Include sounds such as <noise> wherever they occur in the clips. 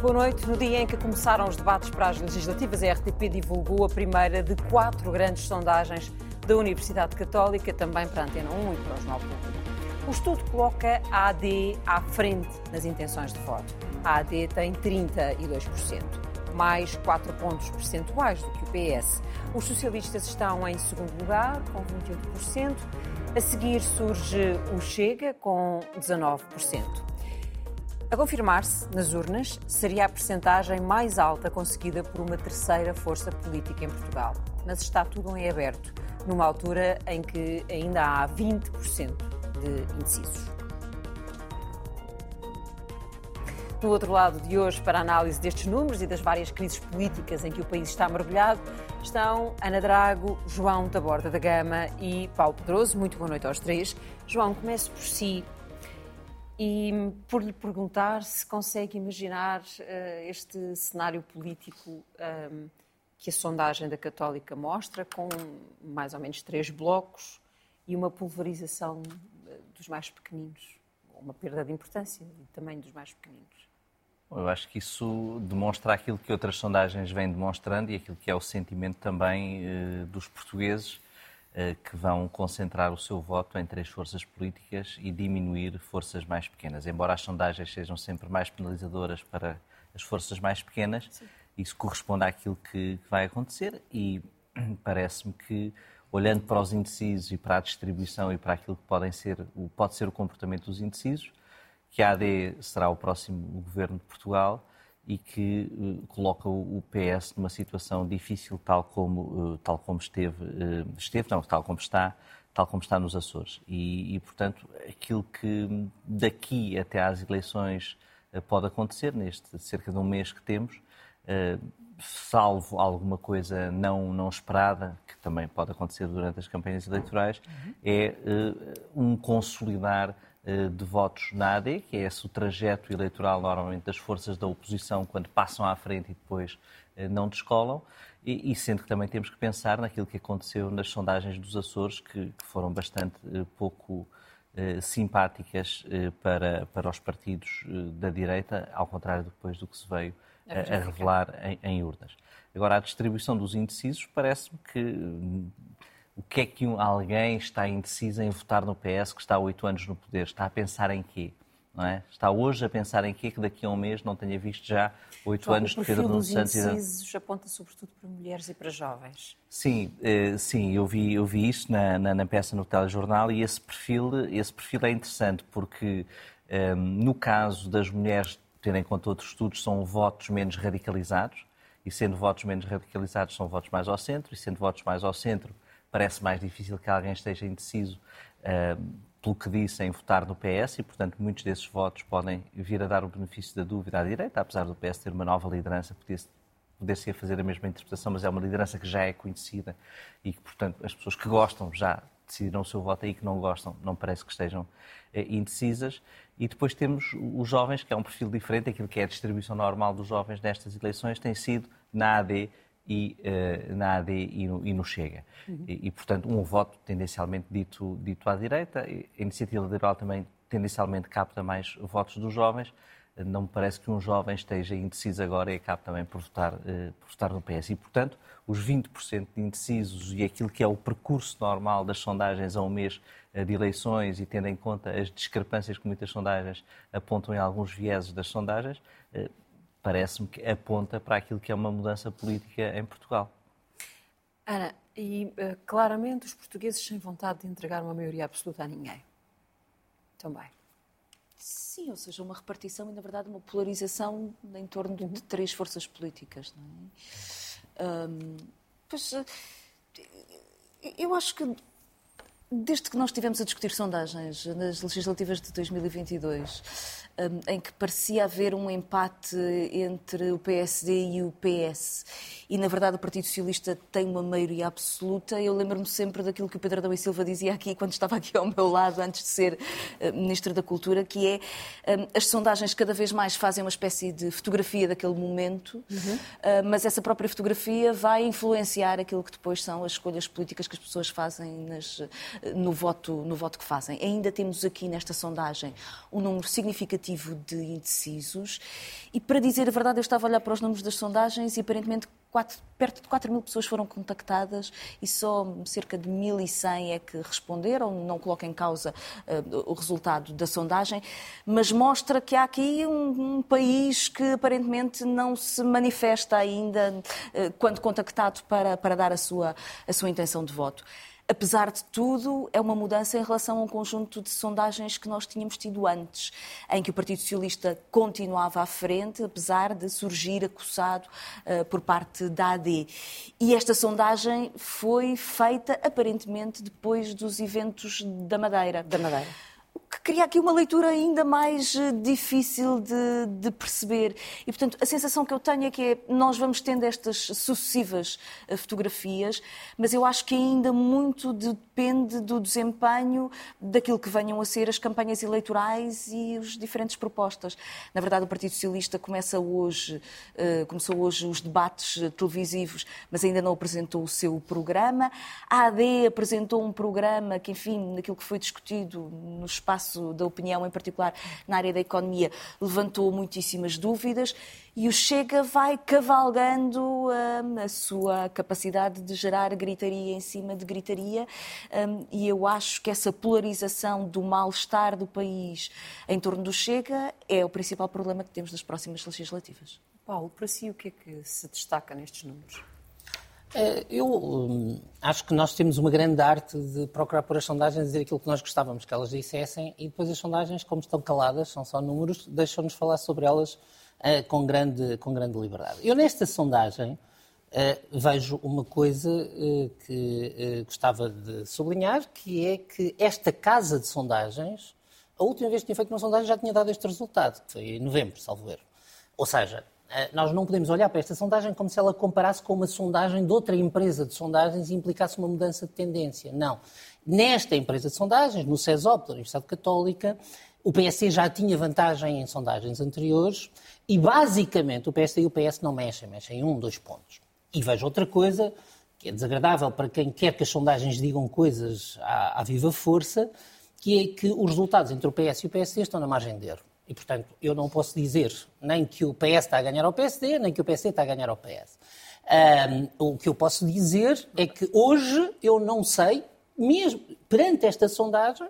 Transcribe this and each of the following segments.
Boa noite. No dia em que começaram os debates para as legislativas, a RTP divulgou a primeira de quatro grandes sondagens da Universidade Católica, também para a Antena 1 e para o Jornal Público. O estudo coloca a AD à frente nas intenções de voto. A AD tem 32%, mais 4 pontos percentuais do que o PS. Os socialistas estão em segundo lugar, com 28%. A seguir surge o Chega, com 19%. A confirmar-se nas urnas seria a percentagem mais alta conseguida por uma terceira força política em Portugal. Mas está tudo em aberto, numa altura em que ainda há 20% de indecisos. No outro lado de hoje, para a análise destes números e das várias crises políticas em que o país está mergulhado, estão Ana Drago, João Taborda da Gama e Paulo Pedroso. Muito boa noite aos três. João, comece por si e por lhe perguntar se consegue imaginar uh, este cenário político um, ehm, que a sondagem da Católica mostra, com mais ou menos três blocos e uma pulverização eh, dos mais pequeninos, uma perda de importância e também dos mais pequeninos. Eu acho que isso demonstra aquilo que outras sondagens vêm demonstrando e aquilo que é o sentimento também uh, dos portugueses eh, que vão concentrar o seu voto em três forças políticas e diminuir forças mais pequenas. Embora as sondagens sejam sempre mais penalizadoras para as forças mais pequenas, Sim. isso corresponde àquilo que vai acontecer e <clears throat> parece-me que, olhando para os indecisos e para a distribuição e para aquilo que podem ser, pode ser o comportamento dos indecisos, que a AD será o próximo governo de Portugal e que uh, coloca o PS numa situação difícil, tal como, uh, tal como esteve, uh, esteve, não, tal como está, tal como está nos Açores. E, e portanto, aquilo que daqui até às eleições pode acontecer, neste cerca de um mês que temos, salvo alguma coisa não, não esperada, que também pode acontecer durante as campanhas eleitorais, uhum. é um consolidar eh, de votos na AD, que é esse o trajeto eleitoral normalmente das forças da oposição quando passam à frente e depois eh, não descolam, e, e sendo que também temos que pensar naquilo que aconteceu nas sondagens dos Açores, que, que foram bastante eh, pouco simpáticas para, para os partidos da direita, ao contrário depois do que se veio a, a revelar em, em urnas. Agora, a distribuição dos indecisos parece-me que o que é que um, alguém está indeciso em votar no PS que está há oito anos no poder? Está a pensar em quê? Não é? Está hoje a pensar em quê que daqui a um mês não tenha visto já oito anos de Pedro Nuno Santos? O indecisos aponta sobretudo para mulheres e para jovens. Sim, eh, sim, eu vi, eu vi isso na, na, na, peça no telejornal e esse perfil, esse perfil é interessante porque eh, no caso das mulheres, tendo em conta outros estudos, são votos menos radicalizados e sendo votos menos radicalizados são votos mais ao centro e sendo votos mais ao centro parece mais difícil que alguém esteja indeciso uh, pelo que disse em votar no PS e, portanto, muitos desses votos podem vir a dar o benefício da dúvida à direita, apesar do PS ter uma nova liderança, poder-se fazer a mesma interpretação, mas é uma liderança que já é conhecida e que, portanto, as pessoas que gostam já decidiram o seu voto aí, que não gostam, não parece que estejam eh, indecisas. E depois temos os jovens, que é um perfil diferente, aquilo que é a distribuição normal dos jovens nestas eleições tem sido na AD e uh, na AD e no, e no Chega. Uhum. E, e, portanto, um voto tendencialmente dito, dito à direita. A iniciativa liberal também tendencialmente capta mais votos dos jovens. Não me parece que um jovem esteja indeciso agora e acabe também por votar, uh, por votar no PS. E, portanto, os 20% de indecisos e aquilo que é o percurso normal das sondagens a um mês uh, de eleições e tendo em conta as discrepâncias que muitas sondagens apontam em alguns vieses das sondagens, parece-me que aponta para aquilo que é uma mudança política em Portugal. Ana, e uh, claramente os portugueses sem vontade de entregar uma maioria absoluta a ninguém. Também. Sim, ou seja, uma repartição e, na verdade, uma polarização em torno de, de três forças políticas. Não é? Um, pois, eh, eu acho que desde que nós estivemos a discutir sondagens nas legislativas de 2022, Hum, em que parecia haver um empate entre o PSD e o PS. E, na verdade, o Partido Socialista tem uma maioria absoluta. Eu lembro-me sempre daquilo que o Pedro Adão e Silva dizia aqui, quando estava aqui ao meu lado, antes de ser uh, Ministro da Cultura, que é um, as sondagens cada vez mais fazem uma espécie de fotografia daquele momento, uhum. uh, mas essa própria fotografia vai influenciar aquilo que depois são as escolhas políticas que as pessoas fazem nas, no voto, no voto que fazem. Ainda temos aqui nesta sondagem um número significativo de indecisos e, para dizer a verdade, eu estava a olhar para os números das sondagens e aparentemente quatro, perto de 4 mil pessoas foram contactadas e só cerca de 1.100 é que responderam. Não coloco em causa uh, o resultado da sondagem, mas mostra que há aqui um, um país que aparentemente não se manifesta ainda uh, quando contactado para, para dar a sua, a sua intenção de voto apesar de tudo, é uma mudança em relação a um conjunto de sondagens que nós tínhamos tido antes, em que o Partido Socialista continuava à frente, apesar de surgir acossado uh, por parte da AD. E esta sondagem foi feita aparentemente depois dos eventos da Madeira. Da Madeira que cria aqui uma leitura ainda mais eh, difícil de, de, perceber. E, portanto, a sensação que eu tenho é que é, nós vamos tendo estas sucessivas eh, fotografias, mas eu acho que ainda muito depende do desempenho daquilo que venham a ser as campanhas eleitorais e as diferentes propostas. Na verdade, o Partido Socialista começa hoje, uh, começou hoje os debates televisivos, mas ainda não apresentou o seu programa. A AD apresentou um programa que, enfim, naquilo que foi discutido no espaço espaço da opinião, em particular na área da economia, levantou muitíssimas dúvidas e o Chega vai cavalgando um, a sua capacidade de gerar gritaria em cima de gritaria um, e eu acho que essa polarização do mal-estar do país em torno do Chega é o principal problema que temos nas próximas legislativas. Paulo, para si o que é que se destaca nestes números? Eh, eu hum, acho que nós temos uma grande arte de procurar por as sondagens dizer aquilo que nós gostávamos que elas dissessem e depois as sondagens, como estão caladas, são só números, deixam-nos falar sobre elas uh, com, grande, com grande liberdade. Eu nesta sondagem uh, vejo uma coisa que gostava de sublinhar, que é que esta casa de sondagens, a última vez que tinha feito uma sondagem já tinha dado este resultado, que foi em novembro, salvo erro. Ou seja, eh, nós não podemos olhar para esta sondagem como se ela comparasse com uma sondagem de outra empresa de sondagens e implicasse uma mudança de tendência. Não. Nesta empresa de sondagens, no CESOP da Universidade Católica, o PSD já tinha vantagem em sondagens anteriores e, basicamente, o PSD e o PS não mexem, mexem um, dois pontos. E vejo outra coisa que é desagradável para quem quer que as sondagens digam coisas à, à viva força, que é que os resultados entre o PS e o PSD estão na margem de erro. E, portanto, eu não posso dizer nem que o PS está a ganhar ao PSD, nem que o PSD está a ganhar ao PS. Um, o que eu posso dizer é que hoje eu não sei, mesmo perante esta sondagem,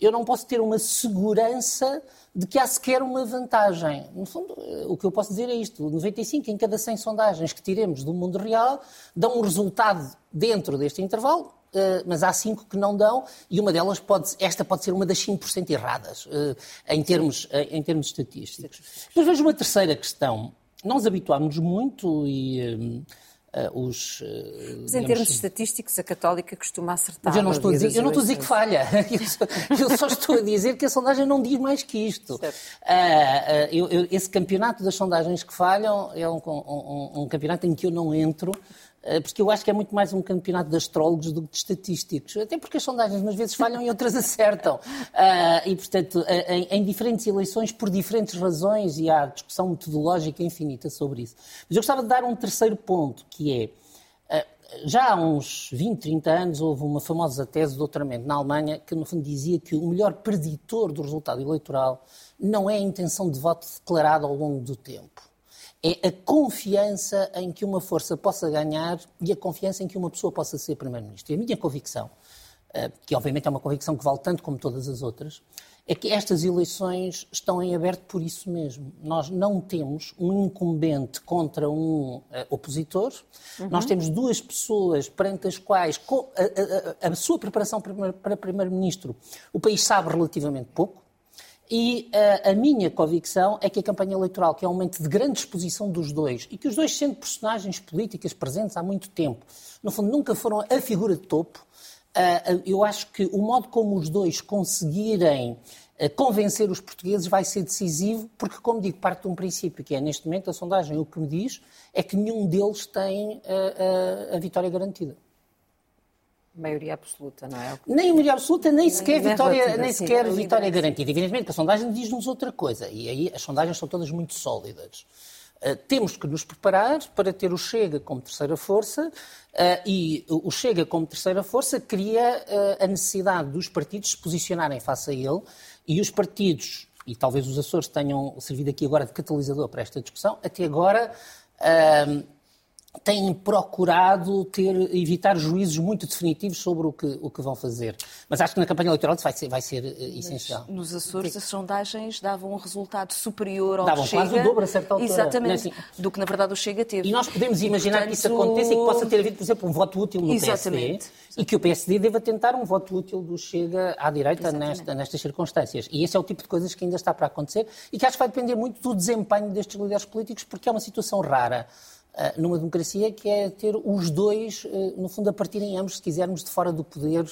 eu não posso ter uma segurança de que há sequer uma vantagem. No fundo, o que eu posso dizer é isto: 95 em cada 100 sondagens que tiremos do mundo real dão um resultado dentro deste intervalo eh, mas há cinco que não dão e uma delas pode, esta pode ser uma das 5% erradas eh, em termos, eh, em termos estatísticos. Mas vejo uma terceira questão. Nós habituámos muito e Uh, os. Uh, Mas em termos estatísticos, a Católica costuma acertar. Mas eu não estou a dizer, eu não estou a dizer que falha. <laughs> eu só estou a dizer que a sondagem não diz mais que isto. Uh, eu, eu, esse campeonato das sondagens que falham é um, um, um, campeonato em que eu não entro. Eh, porque eu acho que é muito mais um campeonato de astrólogos do que de estatísticos. Até porque as sondagens umas vezes falham e outras <laughs> acertam. Uh, e, portanto, eh, em, diferentes eleições, por diferentes razões, e há discussão metodológica infinita sobre isso. Mas eu gostava de dar um terceiro ponto, que é. Já há uns 20, 30 anos houve uma famosa tese de doutoramento na Alemanha que, no fundo, dizia que o melhor preditor do resultado eleitoral não é a intenção de voto declarada ao longo do tempo é a confiança em que uma força possa ganhar e a confiança em que uma pessoa possa ser Primeiro-Ministro. E a minha convicção, eh, que obviamente é uma convicção que vale tanto como todas as outras, é que estas eleições estão em aberto por isso mesmo. Nós não temos um incumbente contra um uh, opositor, uhum. nós temos duas pessoas perante as quais a, a, a, a sua preparação para Primeiro-Ministro o país sabe relativamente pouco. E uh, a minha convicção é que a campanha eleitoral, que é um momento de grande exposição dos dois, e que os dois, sendo personagens políticas presentes há muito tempo, no fundo nunca foram a figura de topo, uh, eu acho que o modo como os dois conseguirem convencer os portugueses vai ser decisivo, porque, como digo, parte de um princípio, que é neste momento a sondagem o que me diz é que nenhum deles tem a vitória garantida maioria absoluta, não é? Nem maioria absoluta, nem sequer nem vitória, nem sequer vitória garantida. Evidentemente que a sondagem diz-nos outra coisa, e aí as sondagens são todas muito sólidas. Uh, temos que nos preparar para ter o Chega como terceira força uh, e o Chega como terceira força cria uh, a necessidade dos partidos se posicionarem face a ele e os partidos, e talvez os Açores tenham servido aqui agora de catalisador para esta discussão, até agora têm procurado ter, evitar juízos muito definitivos sobre o que, o que vão fazer. Mas acho que na campanha eleitoral isso vai ser, vai ser uh, essencial. Mas nos Açores Sim. as sondagens davam um resultado superior ao davam Chega. Davam quase o dobro a certa altura. Exatamente, assim, do que na verdade o Chega teve. E nós podemos imaginar Portanto... que isso aconteça e que possa ter havido, por exemplo, um voto útil no Exatamente. PSD e que o PSD deva tentar um voto útil do Chega à direita nesta, nestas circunstâncias. E esse é o tipo de coisas que ainda está para acontecer e que acho que vai depender muito do desempenho destes líderes políticos porque é uma situação rara. Eh, numa democracia, que é ter os dois, eh, no fundo, a partirem ambos, se quisermos, de fora do poder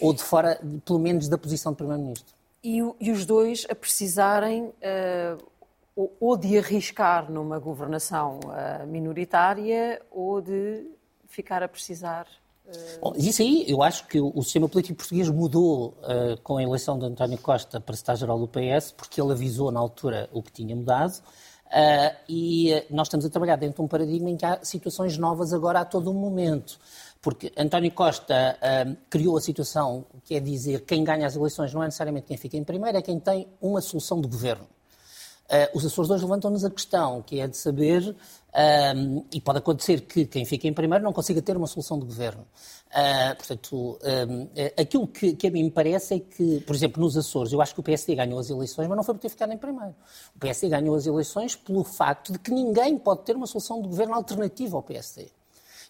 ou de fora, pelo menos, da posição de Primeiro-Ministro. E, e, os dois a precisarem uh, ou de arriscar numa governação uh, minoritária ou de ficar a precisar. Uh... Bom, isso aí, eu acho que o, o sistema político português mudou com a eleição de António Costa para secretário-geral do PS, porque ele avisou na altura o que tinha mudado. Uh, e nós estamos a trabalhar dentro de um paradigma em que há situações novas agora a todo momento. Porque António Costa uh, criou a situação que é dizer quem ganha as eleições não é necessariamente quem fica em primeiro, é quem tem uma solução de governo. Uh, os Açores hoje levantam-nos a questão, que é de saber, e pode acontecer que quem fica em primeiro não consiga ter uma solução de governo. Uh, portanto, um, aquilo que, que, a mim me parece é que, por exemplo, nos Açores, eu acho que o PSD ganhou as eleições, mas não foi por ter ficado em primeiro. O PSD ganhou as eleições pelo facto de que ninguém pode ter uma solução de governo alternativa ao PSD.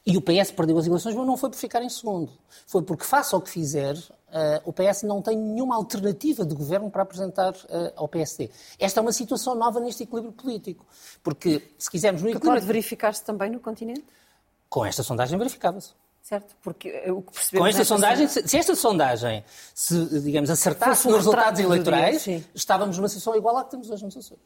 E o PS perdeu as eleições, mas não foi por ficar em segundo. Foi porque, face ao que fizer, uh, o PS não tem nenhuma alternativa de governo para apresentar uh, ao PSD. Esta é uma situação nova neste equilíbrio político. Porque, se quisermos... No equilíbrio... pode verificar-se também no continente? Com esta sondagem verificava-se. Certo, porque o que percebemos... Com esta sondagem, se, se esta sondagem, se, digamos, acertasse nos resultados eleitorais, dia, estávamos numa situação igual à que temos hoje nos Açores.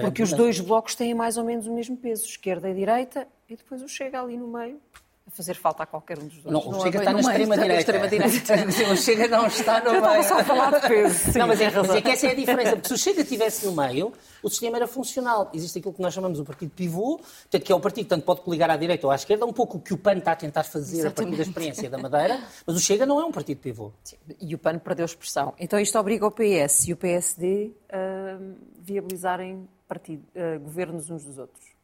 Porque os dois blocos têm mais ou menos o mesmo peso, esquerda e direita, e depois o Chega ali no meio a fazer falta a qualquer um dos dois. Não, o Chega está na extrema-direita. Extrema direita. <laughs> o Chega não está no meio. só a falar de peso. Sim. Não, mas é razão. Mas é que essa é a diferença. Porque se o Chega estivesse no meio, o sistema era funcional. Existe aquilo que nós chamamos o partido pivô, portanto, que é o partido que tanto pode coligar à direita ou à esquerda, um pouco o que o PAN está a tentar fazer Exatamente. a partir da experiência da Madeira, mas o Chega não é um partido pivô. Sim. E o PAN perdeu expressão. Então isto obriga o PS e o PSD a viabilizarem partido, uh, governos uns dos outros.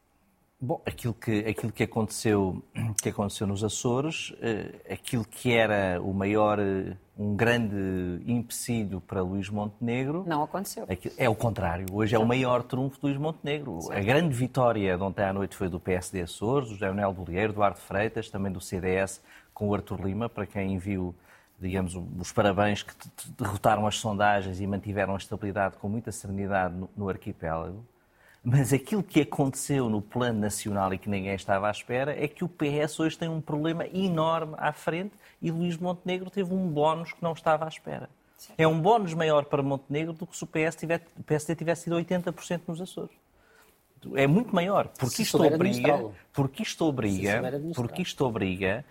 Bom, aquilo que, aquilo que, aconteceu, <clears throat> que aconteceu nos Açores, eh, aquilo que era o maior, eh, um grande empecilho para Luís Montenegro... Não aconteceu. É o contrário. Hoje é o maior trunfo de Luís Montenegro. Sim. A grande vitória de ontem à noite foi do PSD Açores, do José Manuel Bolieiro, Eduardo Freitas, também do CDS, com o Artur Lima, para quem viu digamos, os parabéns que derrotaram as sondagens e mantiveram a estabilidade com muita serenidade no, no arquipélago. Mas aquilo que aconteceu no plano nacional e que ninguém estava à espera é que o PS hoje tem um problema enorme à frente e Luís Montenegro teve um bónus que não estava à espera. Sim. É um bónus maior para Montenegro do que se o, PS tiver, o PSD tivesse sido 80% nos Açores. É muito maior, porque isto obriga, porque isto obriga, porque isto obriga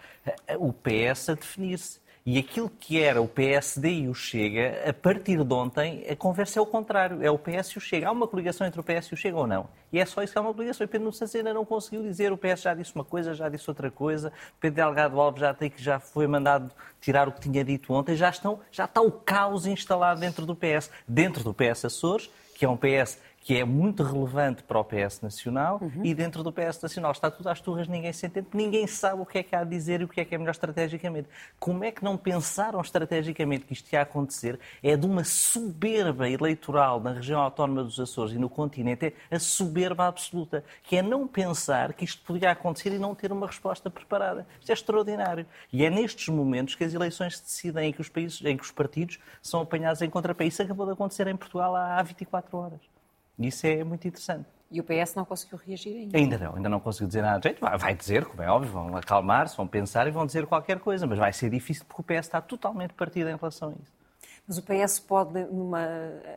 o PS a definir-se. E aquilo que era o PSD e o Chega, a partir de ontem, a conversa é o contrário. É o PS e o Chega. Há uma coligação entre o PS e o Chega ou não? E é só isso que há uma coligação. E Pedro Nuno Santos ainda não conseguiu dizer. O PS já disse uma coisa, já disse outra coisa. Pedro Delgado Alves já tem que já foi mandado tirar o que tinha dito ontem. Já, estão, já está o caos instalado dentro do PS. Dentro do PS Açores, que é um PS que é muito relevante para o PS Nacional uhum. e dentro do PS Nacional está tudo às turras, ninguém se entende, ninguém sabe o que é que há a dizer e o que é que é melhor estrategicamente. Como é que não pensaram estrategicamente que isto ia acontecer? É de uma soberba eleitoral na região autónoma dos Açores e no continente, é a soberba absoluta, que é não pensar que isto podia acontecer e não ter uma resposta preparada. Isto é extraordinário. E é nestes momentos que as eleições se decidem, em que os, países, em que os partidos são apanhados em contrapé. Isso acabou de acontecer em Portugal há 24 horas. Isso é muito interessante. E o PS não conseguiu reagir ainda? Ainda não, ainda não conseguiu dizer nada de jeito. Vai dizer, como é óbvio, vão acalmar-se, vão pensar e vão dizer qualquer coisa, mas vai ser difícil porque o PS está totalmente partido em relação a isso. Mas o PS pode, numa,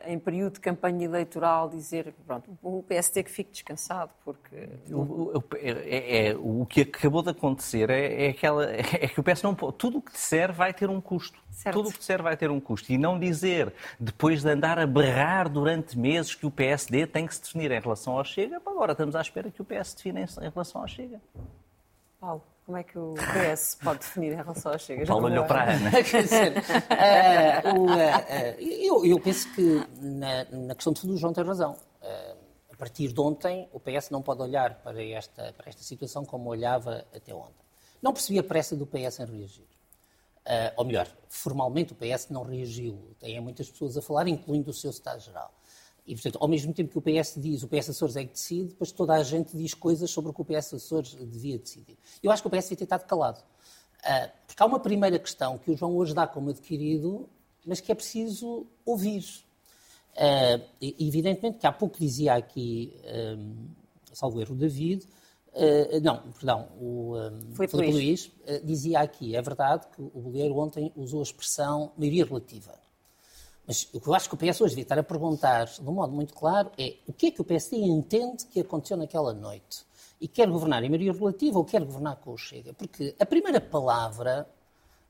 em período de campanha eleitoral, dizer pronto, o PSD que fique descansado, porque o, é, é, o que acabou de acontecer é, é, aquela, <laughs> é que o PS não pode. Tudo o que disser vai ter um custo. Certo. Tudo o que disser vai ter um custo. E não dizer, depois de andar a berrar durante meses, que o PSD tem que se definir em relação ao Chega, agora estamos à espera que o PS se defina em relação ao Chega. Paulo. Como é que o PS pode definir em relação ao Chega? Paulo olhou para a Ana. <laughs> Quer dizer, uh, uh, uh, eu, eu, penso que na, na, questão de fundo o João tem razão. a partir de ontem, o PS não pode olhar para esta, para esta situação como olhava até ontem. Não percebi a pressa do PS em reagir. ou melhor, formalmente o PS não reagiu. Tem muitas pessoas a falar, incluindo o seu Estado-Geral. E, portanto, ao mesmo tempo que o PS diz, o PS Açores é que decide, depois toda a gente diz coisas sobre o que o PS Açores devia decidir. Eu acho que o PS devia ter estado calado. Uh, porque há uma primeira questão que o João hoje dá como adquirido, mas que é preciso ouvir. Uh, evidentemente que há pouco dizia aqui, um, salvo erro, David, uh, não, perdão, o um, Foi Filipe Luís, Luís dizia aqui, é verdade que o Bolheiro ontem usou a expressão maioria relativa. Mas o que eu acho que o PS hoje devia estar a perguntar, de um modo muito claro, é o que é que o PSD entende que aconteceu naquela noite? E quer governar em maioria relativa ou quer governar com o Chega? Porque a primeira palavra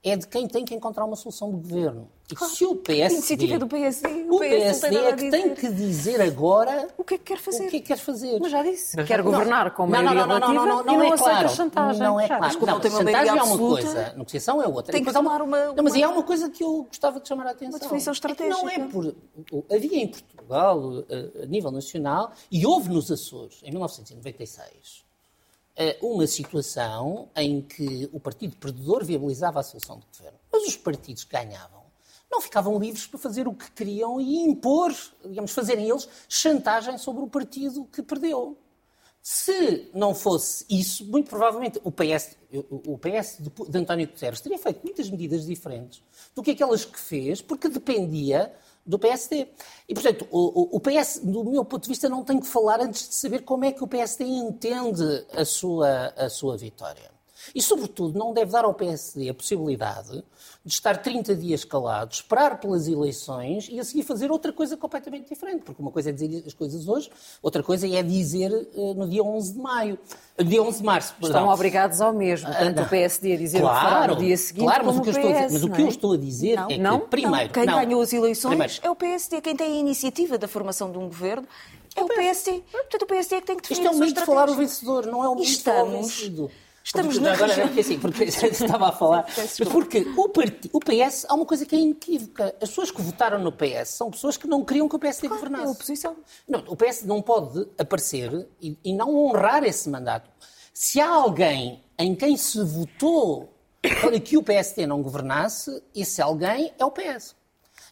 é de quem tem que encontrar uma solução de governo. E claro, se o PSD... A iniciativa do PSD. O, o PSD é que tem que dizer agora... O que é que quer fazer? O que é que quer fazer? Mas já disse. Mas quer governar com maioria não, não, não, não, não, não, não, não é claro. chantagem. Não é claro. Como não, tem chantagem é uma coisa, negociação é outra. Tem que tomar uma, uma... Não, mas há uma coisa que eu gostava de chamar a atenção. Uma definição estratégica. É não é por... Havia em Portugal, eh, a nível nacional, e houve nos Açores, em 1996 eh, uma situação em que o partido perdedor viabilizava a solução de governo. Mas os partidos que ganhavam não ficavam livres para fazer o que queriam e impor, digamos, fazerem eles chantagem sobre o partido que perdeu. Se não fosse isso, muito provavelmente o PS, o PS de António Guterres teria feito muitas medidas diferentes do que aquelas que fez, porque dependia do PSD. E, portanto, o, o, PS, do meu ponto de vista, não tem que falar antes de saber como é que o PSD entende a sua, a sua vitória. E, sobretudo, não deve dar ao PSD a possibilidade de estar 30 dias calado, esperar pelas eleições e a seguir fazer outra coisa completamente diferente. Porque uma coisa é dizer as coisas hoje, outra coisa é dizer uh, no dia 11 de maio, dia 11 de março. Estão perdão. obrigados ao mesmo, tanto uh, o PSD a dizer claro, o que no dia seguinte claro, mas o que PS, eu estou a dizer, Mas o que eu estou a dizer não, é que, não, primeiro... Não, quem não, ganhou as eleições primeiro, é o PSD, quem tem a iniciativa da formação de um governo é o PSD. Portanto, o PSD é que tem que definir Isto é o momento de falar o vencedor, não é o momento de falar o vencido. Estamos na agora, porque, assim, porque estava a falar. <laughs> Porque o, part... o PS há uma coisa que é inequívoca. As pessoas que votaram no PS são pessoas que não queriam que o PSD claro, governasse. É a oposição. Não, o PS não pode aparecer e, e não honrar esse mandato. Se há alguém em quem se votou para que o PSD não governasse, esse alguém é o PS.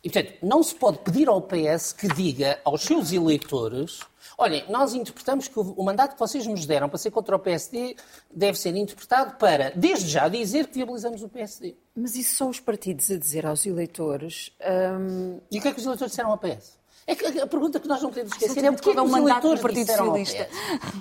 E, portanto, não se pode pedir ao PS que diga aos seus eleitores Olhem, nós interpretamos que o, mandato que vocês nos deram para ser contra o PSD deve ser interpretado para, desde já, dizer que viabilizamos o PSD. Mas isso são os partidos a dizer aos eleitores. Hum... E o que é que os eleitores disseram ao PS? É que a pergunta que nós não podemos esquecer é o que é que os eleitores do Partido Socialista.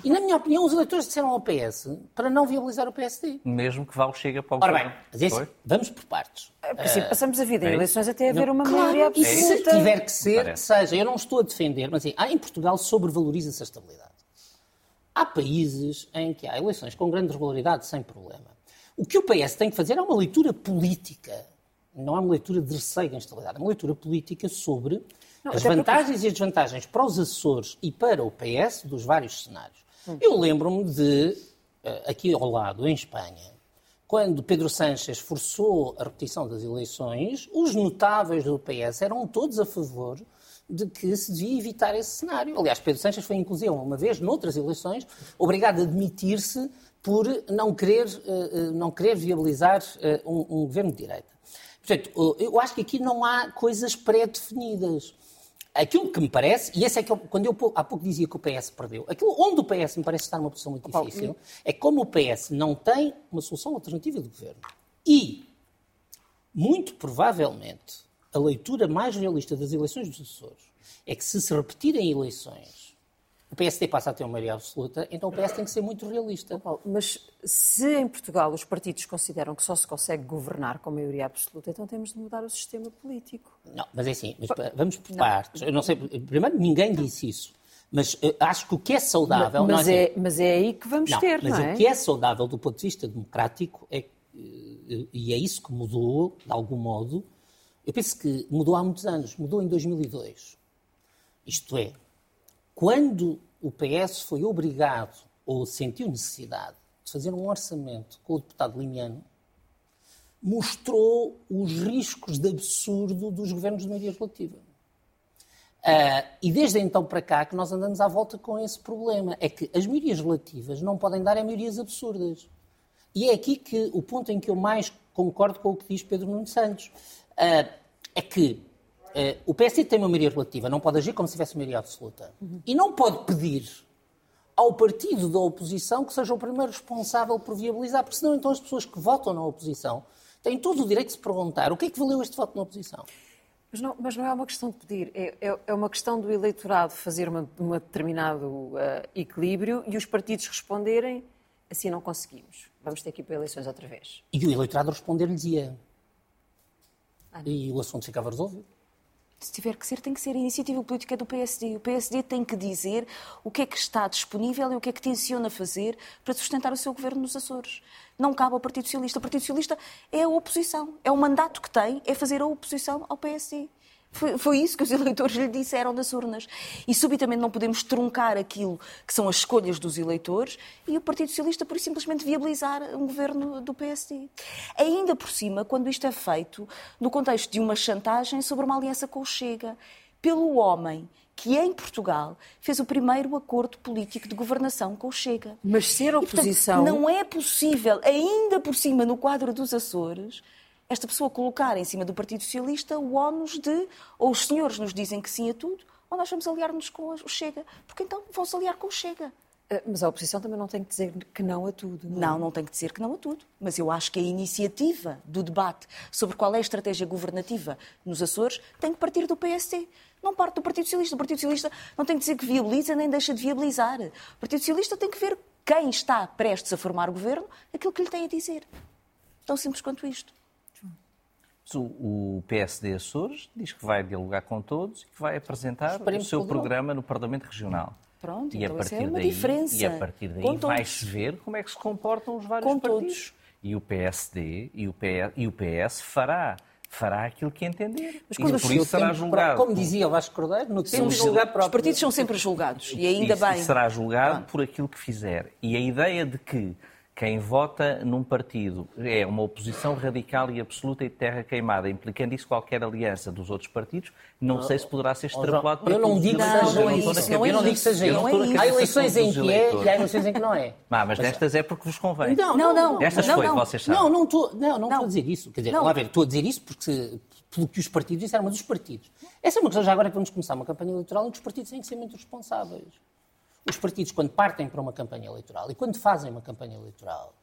E, na minha opinião, os eleitores disseram ao PS para não viabilizar o PSD. Mesmo que vá o Chega para o Ora bem, mas esse, vamos por partes. É, porque, assim, passamos a vida em é eleições até haver uma claro, maioria absoluta. E se tiver que ser, Parece. seja. Eu não estou a defender, mas assim, há em Portugal sobrevaloriza-se a estabilidade. Há países em que há eleições com grande regularidade, sem problema. O que o PS tem que fazer é uma leitura política. Não é uma leitura de receio em estabilidade, é uma leitura política sobre não, as vantagens porque... e as desvantagens para os Açores e para o PS dos vários cenários. Hum. Eu lembro-me de, eh, aqui ao lado, em Espanha, quando Pedro Sánchez forçou a repetição das eleições, os notáveis do PS eram todos a favor de que se devia evitar esse cenário. Aliás, Pedro Sánchez foi, inclusive, uma vez, noutras eleições, obrigado a demitir-se por não querer, eh, eh, não querer viabilizar um, um governo de direita. Portanto, eu acho que aqui não há coisas pré-definidas. Aquilo que me parece, e esse é que eu, quando eu há pouco dizia que o PS perdeu, aquilo onde o PS me parece estar numa posição muito difícil é como o PS não tem uma solução alternativa de governo. E, muito provavelmente, a leitura mais realista das eleições dos Açores é que se se repetirem eleições o PSD passa a ter uma maioria absoluta, então o PS tem que ser muito realista. Paulo, mas se em Portugal os partidos consideram que só se consegue governar com maioria absoluta, então temos de mudar o sistema político. Não, mas é assim, mas vamos por partes. Eu não sei, primeiro, ninguém disse isso. Mas uh, acho que o que é saudável. Mas, é, é, mas é aí que vamos não, ter, mas não é? o que é saudável do ponto de vista democrático é, e é isso que mudou, de algum modo. Eu penso que mudou há muitos anos, mudou em 2002. Isto é, quando o PS foi obrigado ou sentiu necessidade de fazer um orçamento com o deputado Limiano, mostrou os riscos de absurdo dos governos de maioria relativa. Uh, e desde então para cá que nós andamos à volta com esse problema. É que as maiorias relativas não podem dar a maiorias absurdas. E é aqui que o ponto em que eu mais concordo com o que diz Pedro Nuno Santos. Uh, é que uh, o PSD tem uma maioria relativa, não pode agir como se tivesse maioria absoluta. Uhum. E não pode pedir ao partido da oposição que seja o primeiro responsável por viabilizar, porque senão então as pessoas que votam na oposição têm todo o direito de se perguntar o que é que valeu este voto na oposição. Mas não, mas não é uma questão de pedir, é, é, é uma questão do eleitorado fazer um determinado uh, equilíbrio e os partidos responderem assim não conseguimos. Vamos ter que ir para eleições outra vez. E o eleitorado responder-lhes ia. Ah, e o assunto ficava resolvido se tiver que ser, tem que ser a iniciativa política do PSD. O PSD tem que dizer o que é que está disponível e o que é que tenciona fazer para sustentar o seu governo nos Açores. Não cabe ao Partido Socialista. O Partido Socialista é a oposição. É o mandato que tem, é fazer a oposição ao PSD. Foi, foi, isso que os <laughs> eleitores lhe disseram das urnas. E subitamente não podemos truncar aquilo que são as escolhas dos eleitores e o Partido Socialista, por simplesmente, viabilizar um governo do PSD. Ainda por cima, quando isto é feito no contexto de uma chantagem sobre uma aliança com o Chega, pelo homem que em Portugal fez o primeiro acordo político de governação com o Chega. Mas ser oposição. E, portanto, não é possível, ainda por cima, no quadro dos Açores esta pessoa colocar em cima do Partido Socialista o ónus de ou os senhores nos dizem que sim a tudo, ou nós vamos aliar-nos com o Chega. Porque então vão-se aliar com o Chega. Eh, mas a oposição também não tem que dizer que não a tudo. Não, é? não, não tem que dizer que não a tudo. Mas eu acho que a iniciativa do debate sobre qual é a estratégia governativa nos Açores tem que partir do PSD. Não parte do Partido Socialista. O Partido Socialista não tem que dizer que viabiliza nem deixa de viabilizar. O Partido Socialista tem que ver quem está prestes a formar o governo aquilo que lhe tem a dizer. Tão simples quanto isto. O PSD Açores diz que vai dialogar com todos e que vai apresentar Esperemos o seu programa no Parlamento Regional. Pronto, e então a partir é uma daí, diferença. E a partir daí vai-se ver como é que se comportam os vários com partidos. Todos. E o PSD e o PS, e o PS fará fará aquilo que entender. Mas quando e por isso será julgado. Como dizia o Vasco Cordeiro, no tempo julgar próprio. Os partidos são sempre julgados e ainda e, bem. E será julgado ah. por aquilo que fizer. E a ideia de que quem vota num partido é uma oposição radical e absoluta e de terra queimada, implicando isso qualquer aliança dos outros partidos, não sei se poderá ser extrapolado para Eu não digo que seja não, isso. Não, eu não digo que seja isso. Há eleições em que é e há eleições em que não é. Ah, mas destas é porque vos convém. Não, não, não. Destas não, foi, não. vocês sabem. Não, não estou, não, não estou a dizer isso. Quer dizer, não. lá ver, estou a dizer isso porque pelo que os partidos disseram, mas os partidos. Essa é uma questão já agora que vamos começar uma campanha eleitoral em que os partidos têm que ser muito responsáveis. Os partidos, quando partem para uma campanha eleitoral e quando fazem uma campanha eleitoral,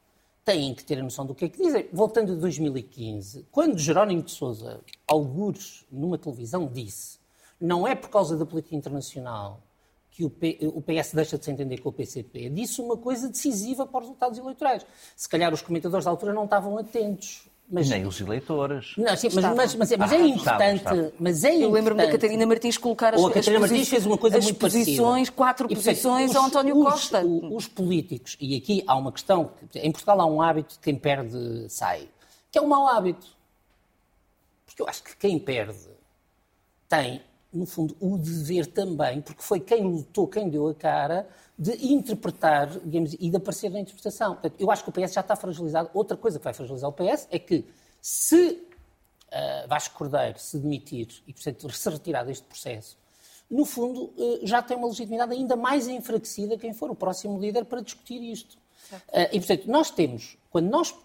têm que ter a noção do que é que dizem. Voltando a 2015, quando Jerónimo de Sousa, algures numa televisão, disse não é por causa da política internacional que o, PS deixa de se entender com o PCP, disse uma coisa decisiva para os resultados eleitorais. Se calhar os comentadores da altura não estavam atentos mas, Nem os eleitores. Não, sim, mas, mas, mas, mas, é ah, importante. Estava, estava. Mas é Eu lembro-me da Catarina Martins colocar as, Ou a Catarina Martins fez uma coisa as muito posições, parecida. quatro e, posições ao António os, Costa. Os, os, políticos, e aqui há uma questão, em Portugal há um hábito de quem perde sai, que é um mau hábito. Porque eu acho que quem perde tem, no fundo, o dever também, porque foi quem lutou, quem deu a cara, de interpretar, digamos, e de aparecer na interpretação. Portanto, eu acho que o PS já está fragilizado. Outra coisa que vai fragilizar o PS é que se uh, Vasco Cordeiro se demitir e, portanto, se retirar deste processo, no fundo, uh, já tem uma legitimidade ainda mais enfraquecida quem for o próximo líder para discutir isto. Uh, e, portanto, nós temos, quando nós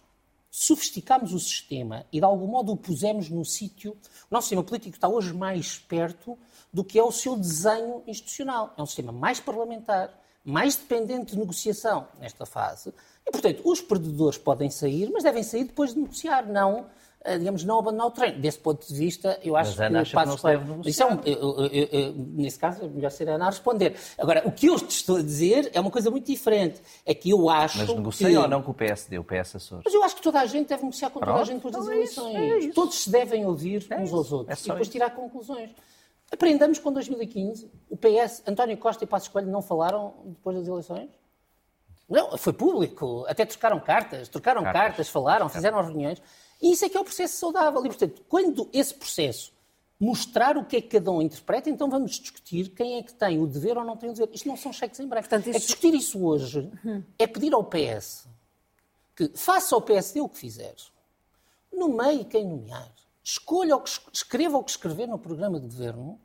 sofisticamos o sistema e, de algum modo, o pusemos no sítio, o nosso sistema político está hoje mais perto do que é o seu desenho institucional. É um sistema mais parlamentar, mais dependente de negociação nesta fase, e, portanto, os perdedores podem sair, mas devem sair depois de negociar, não eh, digamos, não abandonar o treino. Desse ponto de vista, eu acho mas que o passo que não Isso é um, eu, eu, eu, nesse caso, é melhor ser a Ana a responder. Agora, o que eu te estou a dizer é uma coisa muito diferente. É que eu acho. Mas negocia que... ou não com o PSD, o PS Açores? Mas eu acho que toda a gente deve negociar com Pronto. toda a gente depois das então é eleições. É Todos se devem ouvir é uns aos outros e depois isso. tirar conclusões. Aprendamos com 2015, o PS, António Costa e Passos Coelho não falaram depois das eleições? Não, foi público. Até trocaram cartas, trocaram cartas, cartas falaram, fizeram reuniões. E isso é que é o processo saudável. E, portanto, quando esse processo mostrar o que é que cada um interpreta, então vamos discutir quem é que tem o dever ou não tem o dever. Isto não são cheques em branco. Portanto, isso... É que discutir isso hoje é pedir ao PS que faça ao PSD o que fizer. Nomeie quem nomear. Escolha o que escreva o que escrever no programa de governo